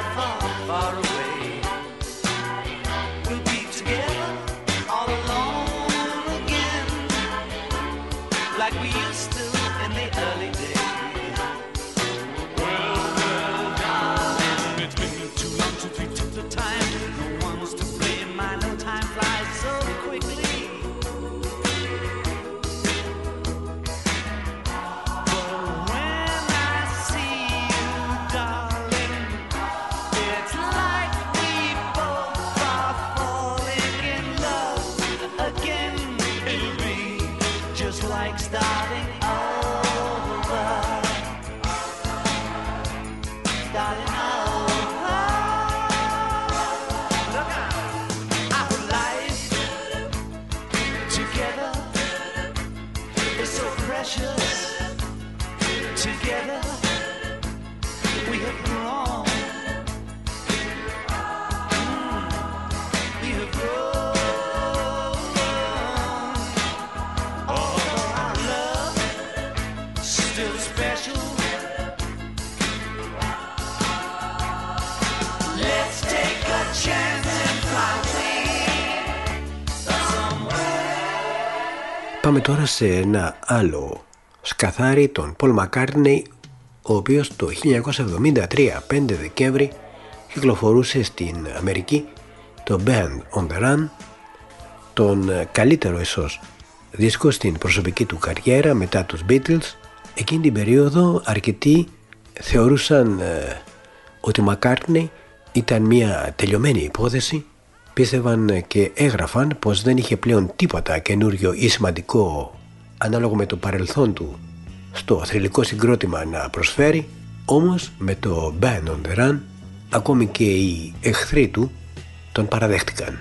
Πάμε τώρα σε ένα άλλο σκαθάρι, τον Πολ Μακάρνεϊ, ο οποίος το 1973, 5 Δεκέμβρη, κυκλοφορούσε στην Αμερική το Band on the Run, τον καλύτερο ίσως δίσκο στην προσωπική του καριέρα μετά τους Beatles. Εκείνη την περίοδο αρκετοί θεωρούσαν ε, ότι ο Μακάρνεϊ ήταν μια τελειωμένη υπόθεση πίστευαν και έγραφαν πως δεν είχε πλέον τίποτα καινούριο ή σημαντικό ανάλογο με το παρελθόν του στο θρηλυκό συγκρότημα να προσφέρει όμως με το Band on the Run ακόμη και οι εχθροί του τον παραδέχτηκαν.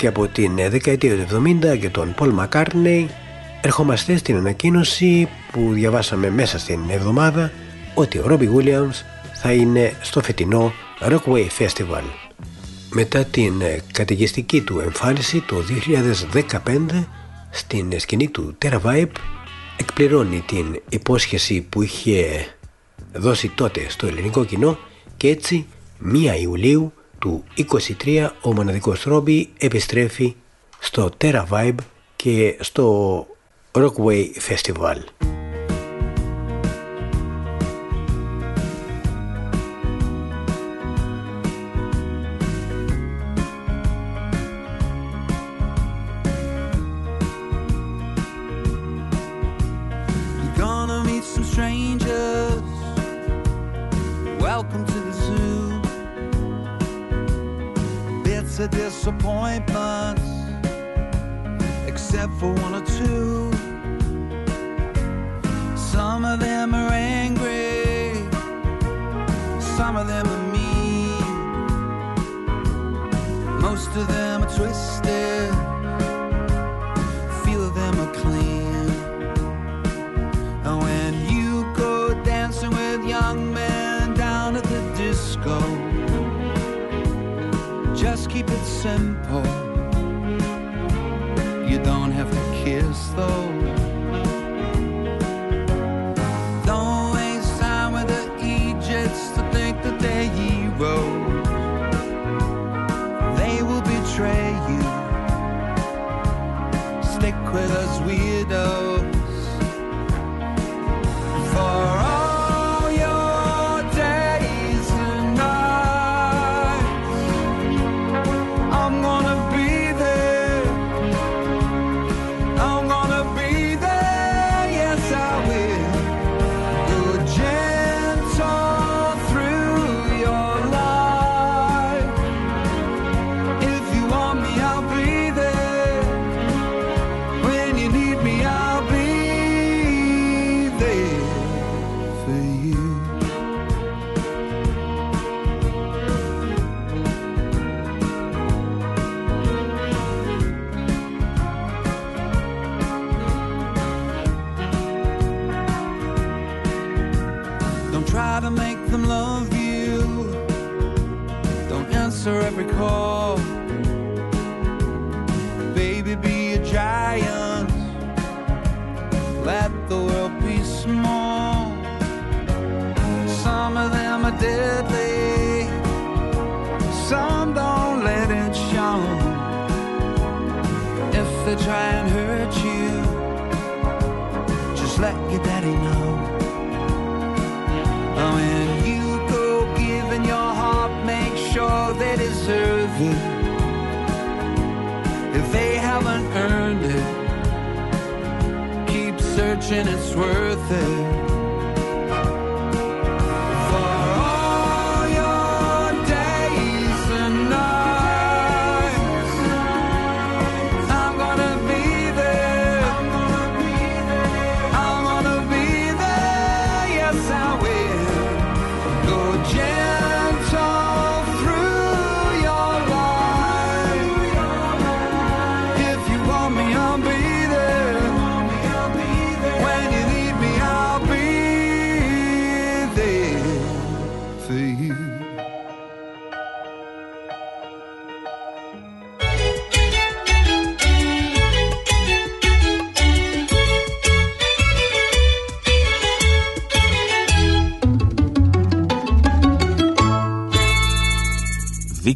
και από την δεκαετία του 70 και τον Πολ Μακάρνεϊ ερχομαστε στην ανακοίνωση που διαβάσαμε μέσα στην εβδομάδα ότι ο Ρόμπι Williams θα είναι στο φετινό Rockway Festival. Μετά την καταιγιστική του εμφάνιση το 2015 στην σκηνή του Terra εκπληρώνει την υπόσχεση που είχε δώσει τότε στο ελληνικό κοινό και έτσι 1 Ιουλίου του 23 ο μοναδικός Ρόμπι επιστρέφει στο Terra Vibe και στο Rockway Festival.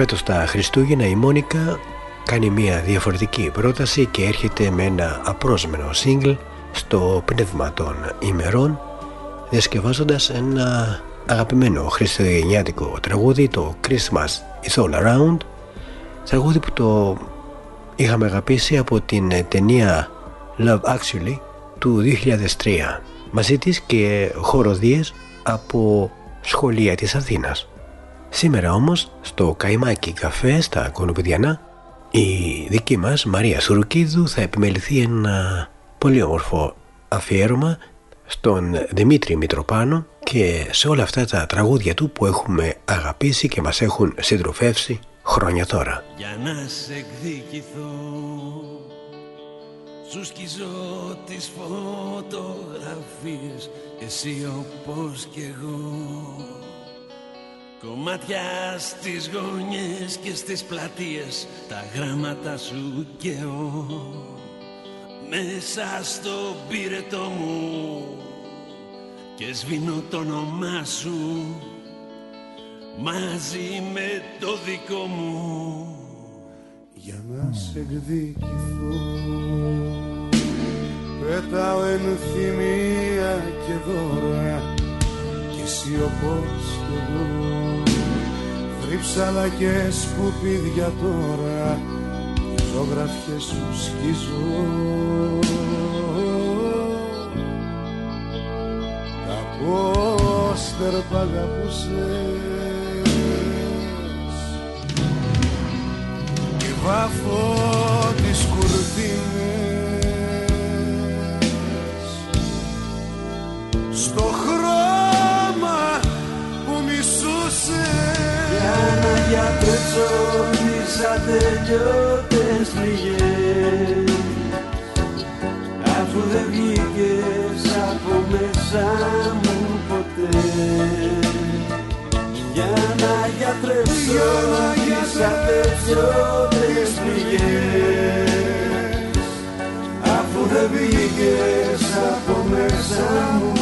Φέτος τα Χριστούγεννα η Μόνικα κάνει μια διαφορετική πρόταση και έρχεται με ένα απρόσμενο σύγκλ στο πνεύμα των ημερών διασκευάζοντας ένα αγαπημένο χριστουγεννιάτικο τραγούδι το Christmas is all around τραγούδι που το είχαμε αγαπήσει από την ταινία Love Actually του 2003 μαζί της και χοροδίες από σχολεία της Αθήνας. Σήμερα όμως στο Καϊμάκι Καφέ στα Κονοπηδιανά η δική μας Μαρία Σουρουκίδου θα επιμεληθεί ένα πολύ όμορφο αφιέρωμα στον Δημήτρη Μητροπάνο και σε όλα αυτά τα τραγούδια του που έχουμε αγαπήσει και μας έχουν συντροφεύσει χρόνια τώρα. Για να σε εκδικηθώ σου σκίζω τις φωτογραφίες Εσύ όπως κι εγώ Κομμάτια στις γωνιές και στις πλατείες Τα γράμματα σου και εγώ. Μέσα στο πύρετο μου Και σβήνω το όνομά σου Μαζί με το δικό μου. Για να σε εκδικηθώ Πέταω ενθυμία και δώρα Κι εσύ όπως κι εγώ Θρύψαλα και σκουπίδια τώρα Οι ζωγραφιές σου σκίζω Τα πόστερ που αγαπούσες. Και βάφω τις κουρτίνες. Στο χρώμα που μισούσες Για να γιατρέψω τις ατελειώτες πληγές Αφού δεν βγήκες από μέσα μου ποτέ. Για να γιατρέψω τις ατελειώτες πληγές Αφού δεν βγήκες από μέσα μου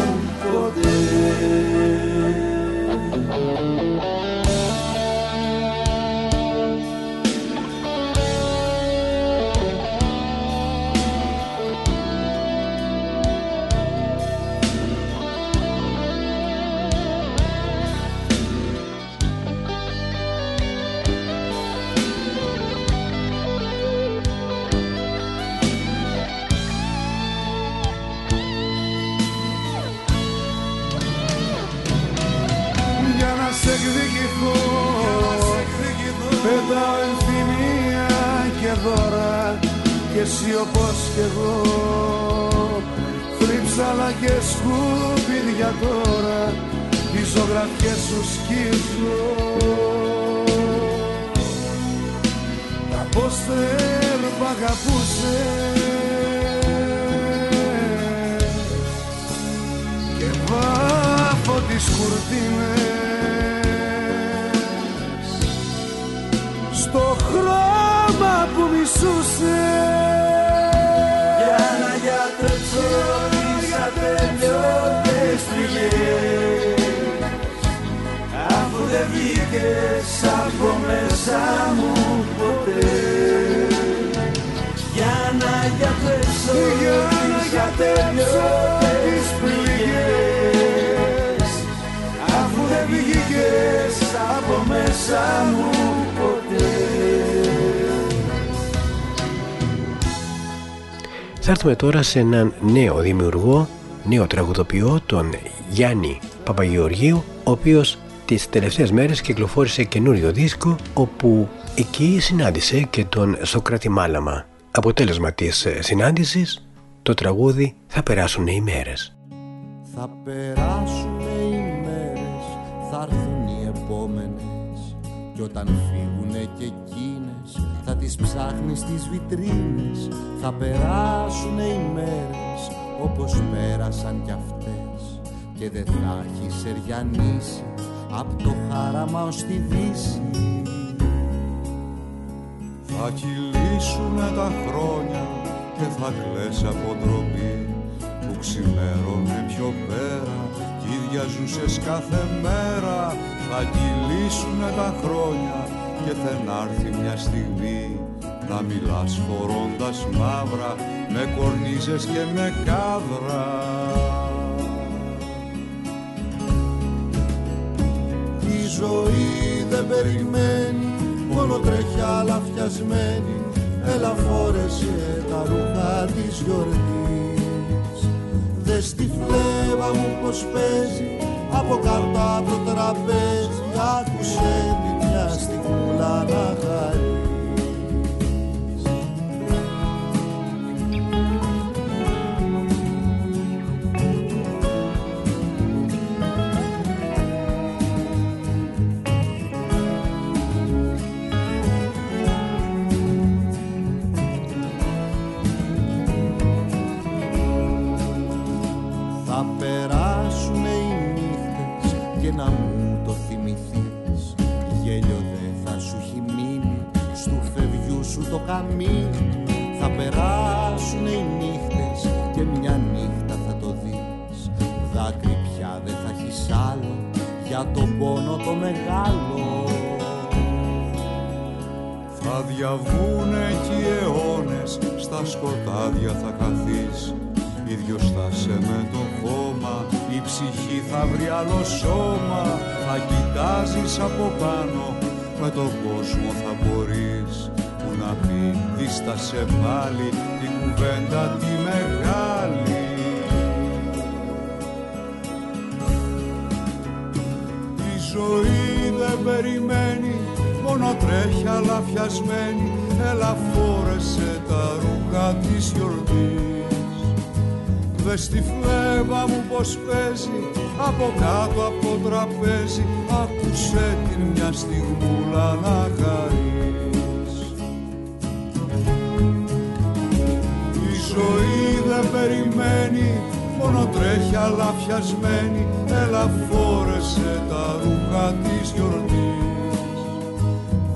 ποτέ Πέταω ενθυμία και δώρα Και εσύ όπως κι εγώ. Θρύψαλα και σκουπίδια τώρα Τις ζωγραφιές σου σκίζω. Τα πόστερ που αγαπούσες. Και βάφω τις κουρτίνες στο χρώμα που μισούσε. Για να γιατρέψω τις ατελειώτες πληγές Αφού δεν βγήκες από μέσα μου ποτέ. Για να γιατρέψω τις ατελειώτες πληγές Αφού δεν βγήκες από μέσα μου Θα έρθουμε τώρα σε έναν νέο δημιουργό, νέο τραγουδοποιό, τον Γιάννη Παπαγεωργίου, ο οποίος τις τελευταίες μέρες κυκλοφόρησε καινούριο δίσκο, όπου εκεί συνάντησε και τον Σοκράτη Μάλαμα. Αποτέλεσμα της ε, συνάντησης, το τραγούδι «Θα περάσουν οι μέρες». Θα περάσουν οι μέρες, θα έρθουν οι επόμενες Κι όταν φύγουνε και εκείνες, θα τις ψάχνεις στις βιτρίνες Θα περάσουν οι μέρες, όπως πέρασαν κι αυτές. Και δεν θα έχει σεριανίσει, απ' το χάραμα ως τη δύση. Θα κυλήσουνε τα χρόνια και θα κλαις από ντροπή που ξημέρωνε πιο πέρα κι ίδια ζούσες κάθε μέρα. Θα κυλήσουνε τα χρόνια και θα μια στιγμή να μιλάς φορώντας μαύρα με κορνίζες και με κάδρα. Η ζωή δεν περιμένει μόνο τρέχει αλαφιασμένη έλα φόρεσε τα ρούχα της γιορτής. Δες τη φλέβα μου πως παίζει από κάτω από το τραπέζι άκουσε τη μια στιγμούλα να χαρεί Θα περάσουν οι νύχτες και μια νύχτα θα το δεις. Δάκρυ πια δεν θα έχεις άλλο για τον πόνο το μεγάλο. Θα διαβούν εκεί αιώνες, στα σκοτάδια θα καθείς. Ίδιος θα σε με το χώμα, η ψυχή θα βρει άλλο σώμα. Θα κοιτάζεις από πάνω, με τον κόσμο θα μπορείς να πει δίστασε πάλι την κουβέντα τη μεγάλη. Η ζωή δεν περιμένει μόνο τρέχει αλαφιασμένη έλα φόρεσε τα ρούχα της γιορτής. Δες τη φλέβα μου πως παίζει από κάτω από το τραπέζι άκουσε την μια στιγμούλα να χαρεί ζωή δεν περιμένει μόνο τρέχει αλαφιασμένη έλα φόρεσε τα ρούχα της γιορτής.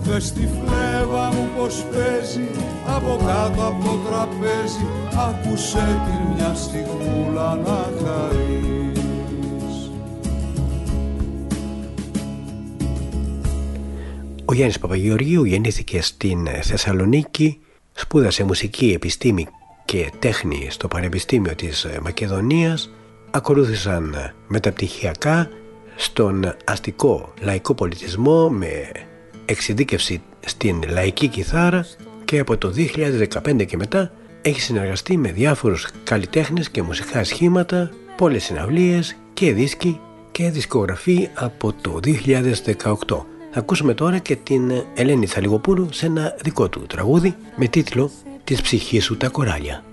Δες τη φλέβα μου πως παίζει από κάτω από το τραπέζι άκουσε την μια στιγμούλα να χαρείς. Ο Γιάννης Παπαγεωργίου γεννήθηκε στην Θεσσαλονίκη, σπούδασε μουσική, επιστήμη και τέχνη στο Πανεπιστήμιο της Μακεδονίας ακολούθησαν μεταπτυχιακά στον αστικό λαϊκό πολιτισμό με εξειδίκευση στην λαϊκή κιθάρα και από το 2015 και μετά έχει συνεργαστεί με διάφορους καλλιτέχνες και μουσικά σχήματα, πολλές συναυλίες και δίσκοι και δισκογραφή από το 2018. Θα ακούσουμε τώρα και την Ελένη Θαλιγοπούλου σε ένα δικό του τραγούδι με τίτλο της ψυχής σου τα κοράλια.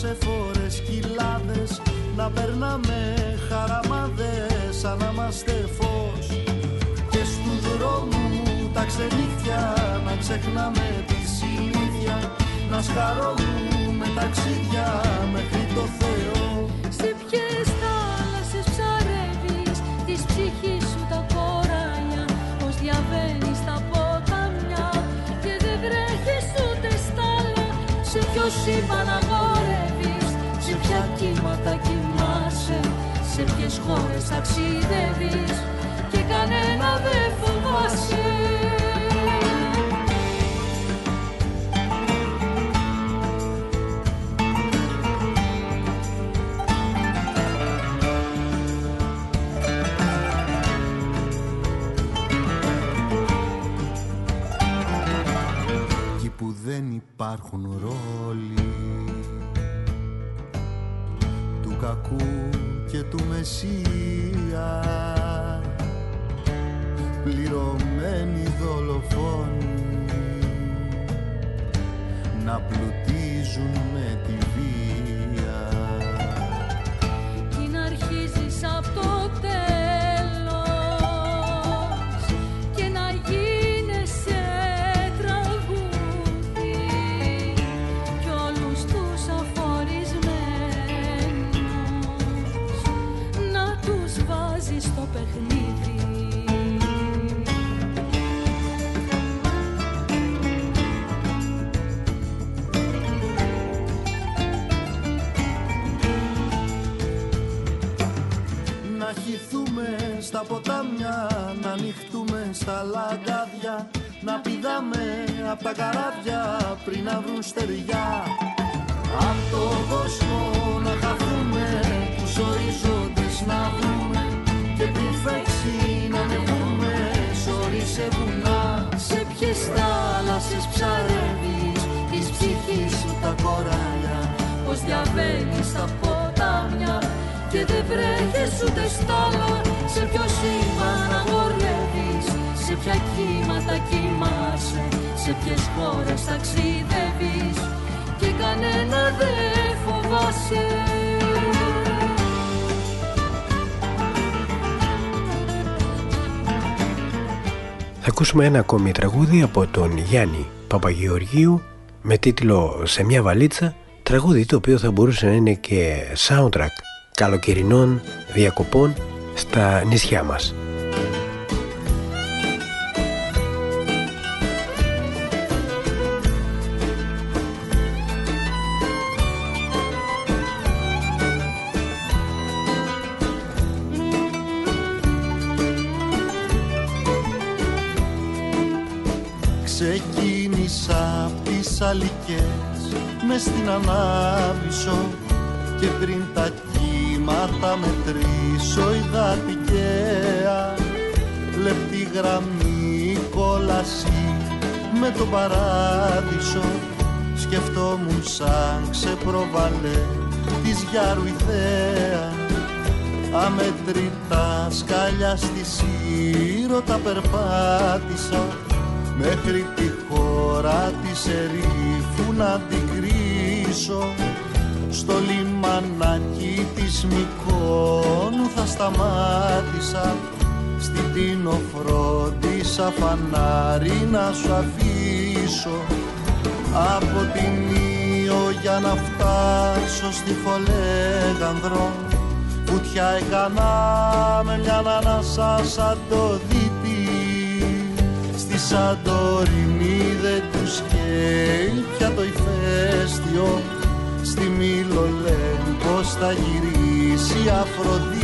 Σε φόρες κοιλάδες. Να περνάμε χαραμάδες σαν να είμαστε φως. Και στου δρόμου τα ξενύχια να ξεχνάμε τη συνήθεια. Να σκαρώνουμε ταξίδια μέχρι το Θεό. Σε ποιες θάλασσες ψαρεύεις της ψυχής Σε ποιο σύμπαν κύματα κοιμάσαι Σε ποιες χώρες ταξιδεύεις Και κανένα δεν φοβάσαι δεν υπάρχουν ρόλοι κακού και του Μεσσία. Πληρωμένοι δολοφόνοι να πλουτίζουν με τη βία. Την αρχή κοιθούμε στα ποτάμια Να ανοιχτούμε στα λαγκάδια Να πηδάμε απ' τα καράβια πριν να βρουν στεριά. Απ' το κόσμο να χαθούμε τους ορίζοντες να βρούμε Και πριν φέξει να ανεβούμε σωρί σε βουνά Σε ποιες θάλασσες ψαρεύεις της ψυχής σου τα κοράλια. Πως διαβαίνεις τα ποτάμια και δεν βρέχεις ούτε στάλα Σε ποιο σήμα να χορεύεις Σε ποια κύματα κοιμάσαι Σε ποιες χώρες ταξιδεύεις Και κανένα δεν φοβάσαι. Θα ακούσουμε ένα ακόμη τραγούδι από τον Γιάννη Παπαγεωργίου με τίτλο «Σε μια βαλίτσα» τραγούδι το οποίο θα μπορούσε να είναι και soundtrack καλοκαιρινών διακοπών στα νησιά μας. Ξεκίνησα απ' τις αλικές μες στην ανάβησο και πριν τα κύματα μετρήσω είδα τυχαία λεπτή γραμμή κόλαση με το παράδεισο. Σκεφτόμουν σαν ξεπροβαλέ της Γιάρου ιδέα αμετρητά σκάλια στη Σύρο τα περπάτησα. Μέχρι τη χώρα της ερήφου να την κρίσω στο λιμανάκι της Μικόνου θα σταμάτησα. Στην Τίνο φρόντισα φανάρι να σου αφήσω. Από την Ήο για να φτάσω στη Φολέγανδρο Βουτιά έκανα με μια ανάσα σαν το δίτη. Στη Σαντορινή δεν τους καίει πια το ηφαίστειο Στη Μήλο λένε πως θα γυρίσει η Αφροδίτη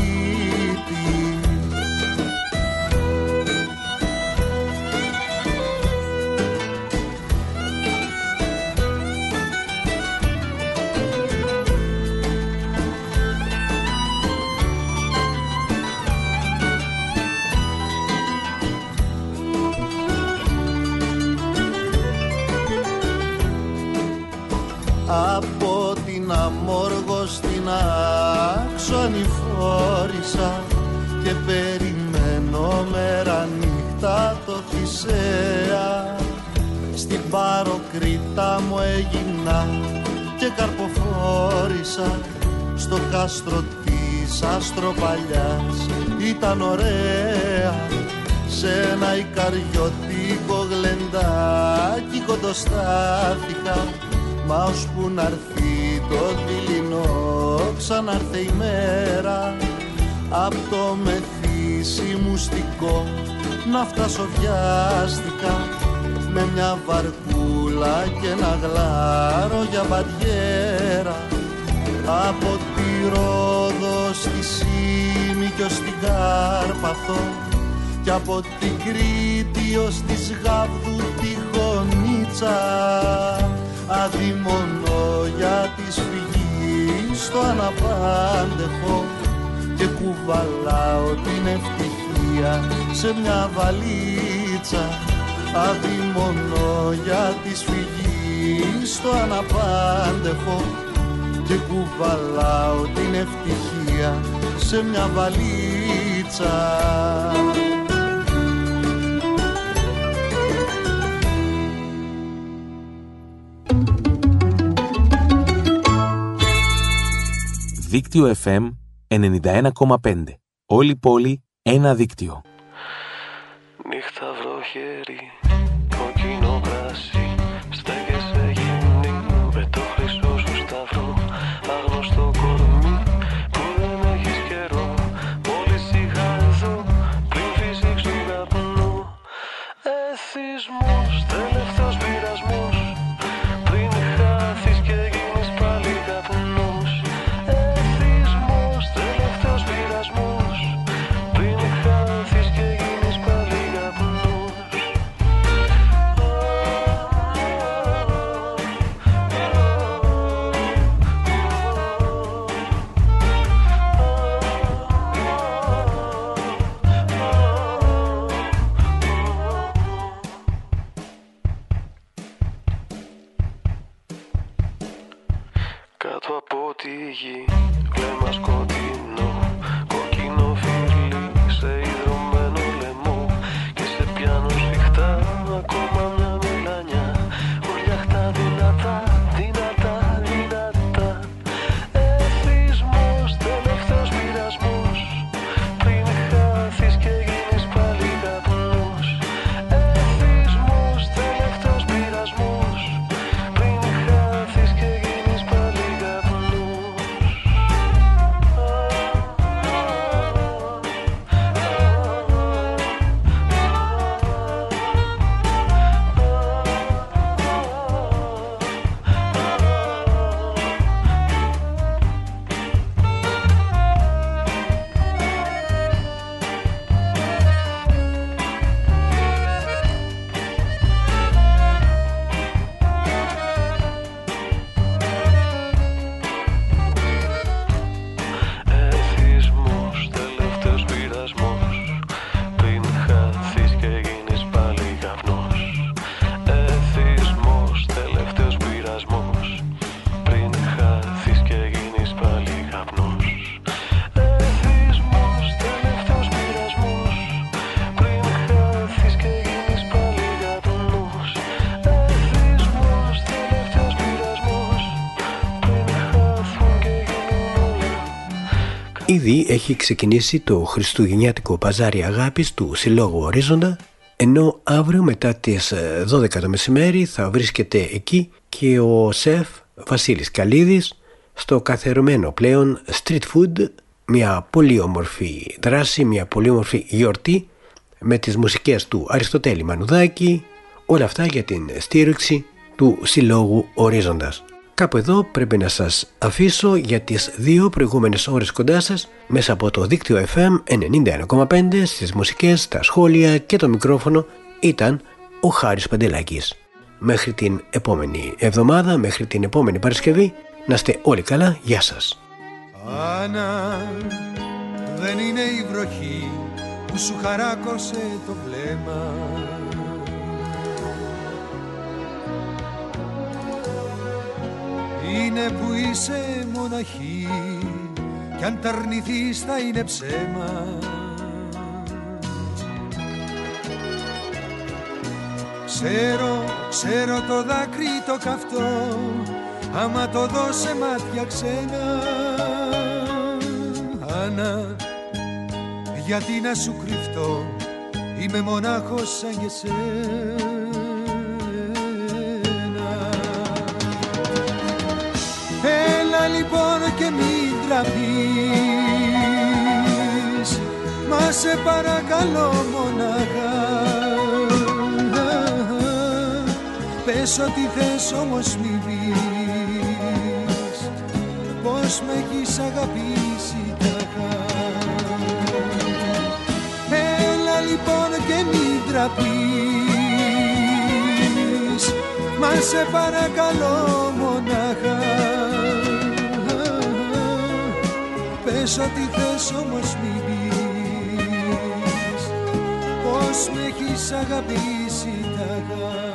και καρποφόρησα στο κάστρο της αστροπαλιάς. Ήταν ωραία σε ένα ικαριωτικό γλεντάκι κοντοστάθηκα. Μα ώσπου να έρθει το δειλινό ξανάρθε η μέρα. Απ' το μεθύσι να φτάσω βιάστηκα Με μια βαρκούλα και ένα γλάρο για μπαριέρα Από τη Ρόδο στη Σίμη κι ως την Κάρπαθο Κι από την Κρήτη ως τη Σγάβδου τη Γονίτσα αδειμονώ για της φυγής στο αναπάντεχο. Και κουβαλάω την ευτυχία σε μια βαλίτσα αδειμονώ για της φυγής στο αναπάντεχο και κουβαλάω την ευτυχία σε μια βαλίτσα Δίκτυο FM 91,5. Όλη η πόλη, ένα δίκτυο. Ήδη έχει ξεκινήσει το Χριστουγεννιάτικο Παζάρι Αγάπης του Συλλόγου Ορίζοντα ενώ αύριο μετά τις ε, 12 το μεσημέρι θα βρίσκεται εκεί και ο σεφ Βασίλης Καλίδης στο καθερωμένο πλέον street food μια πολύ όμορφη δράση, μια πολύ όμορφη γιορτή με τις μουσικές του Αριστοτέλη Μανουδάκη όλα αυτά για την στήριξη του Συλλόγου Ορίζοντας. Κάπου εδώ πρέπει να σας αφήσω για τις δύο προηγούμενες ώρες κοντά σας μέσα από το δίκτυο FM 91,5 στις μουσικές, τα σχόλια και το μικρόφωνο ήταν ο Χάρης Παντελάκης. Μέχρι την επόμενη εβδομάδα, μέχρι την επόμενη Παρασκευή, να είστε όλοι καλά, γεια σας. Άννα, δεν είναι η βροχή που σου χαράκωσε το βλέμμα Είναι που είσαι μοναχή κι αν τα αρνηθείς θα είναι ψέμα. Ξέρω, ξέρω το δάκρυ το καυτό άμα το δώσε μάτια ξένα. Άννα, γιατί να σου κρυφτώ είμαι μονάχος σαν και σένα μην τραπείς Μα σε παρακαλώ μονάχα. Πες ό,τι θες όμως μη πεις. Πως με έχεις αγαπήσει τάχα Έλα λοιπόν και μην τραπείς. Μα σε παρακαλώ μονάχα Πες ό,τι θες όμως μη πεις. Πως με έχεις αγαπήσει τάχα Άννα,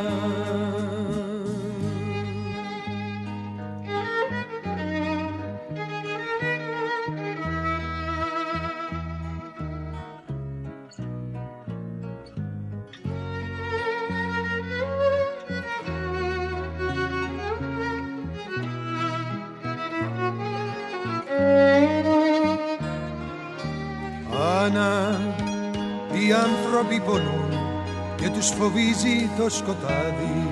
άνθρωποι πονούν και τους φοβίζει το σκοτάδι.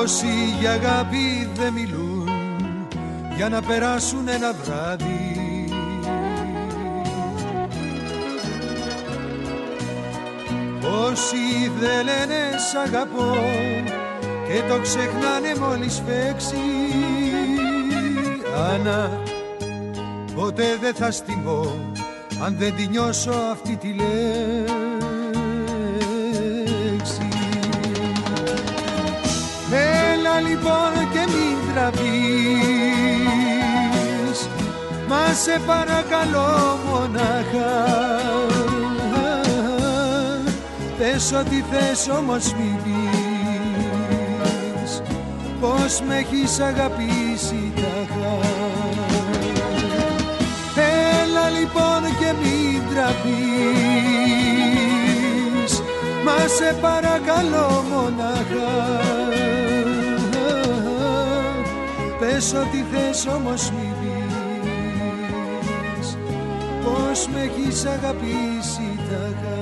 Όσοι για αγάπη δεν μιλούν για να περάσουν ένα βράδυ. Όσοι δεν λένε σ' αγαπώ και το ξεχνάνε μόλις παίξει. Άννα, ποτέ δεν θα στιμώ αν δεν τη νιώσω αυτή τη λέξη. Έλα λοιπόν και μην τραβείς Μα σε παρακαλώ μονάχα. Πες ό,τι θες όμως μη πεις πως με έχεις αγαπήσει τάχα. Έλα λοιπόν και μην τραπείς. Μα σε παρακαλώ μονάχα. Πες ό,τι θες όμως μη πεις. Πως με έχεις αγαπήσει τάχα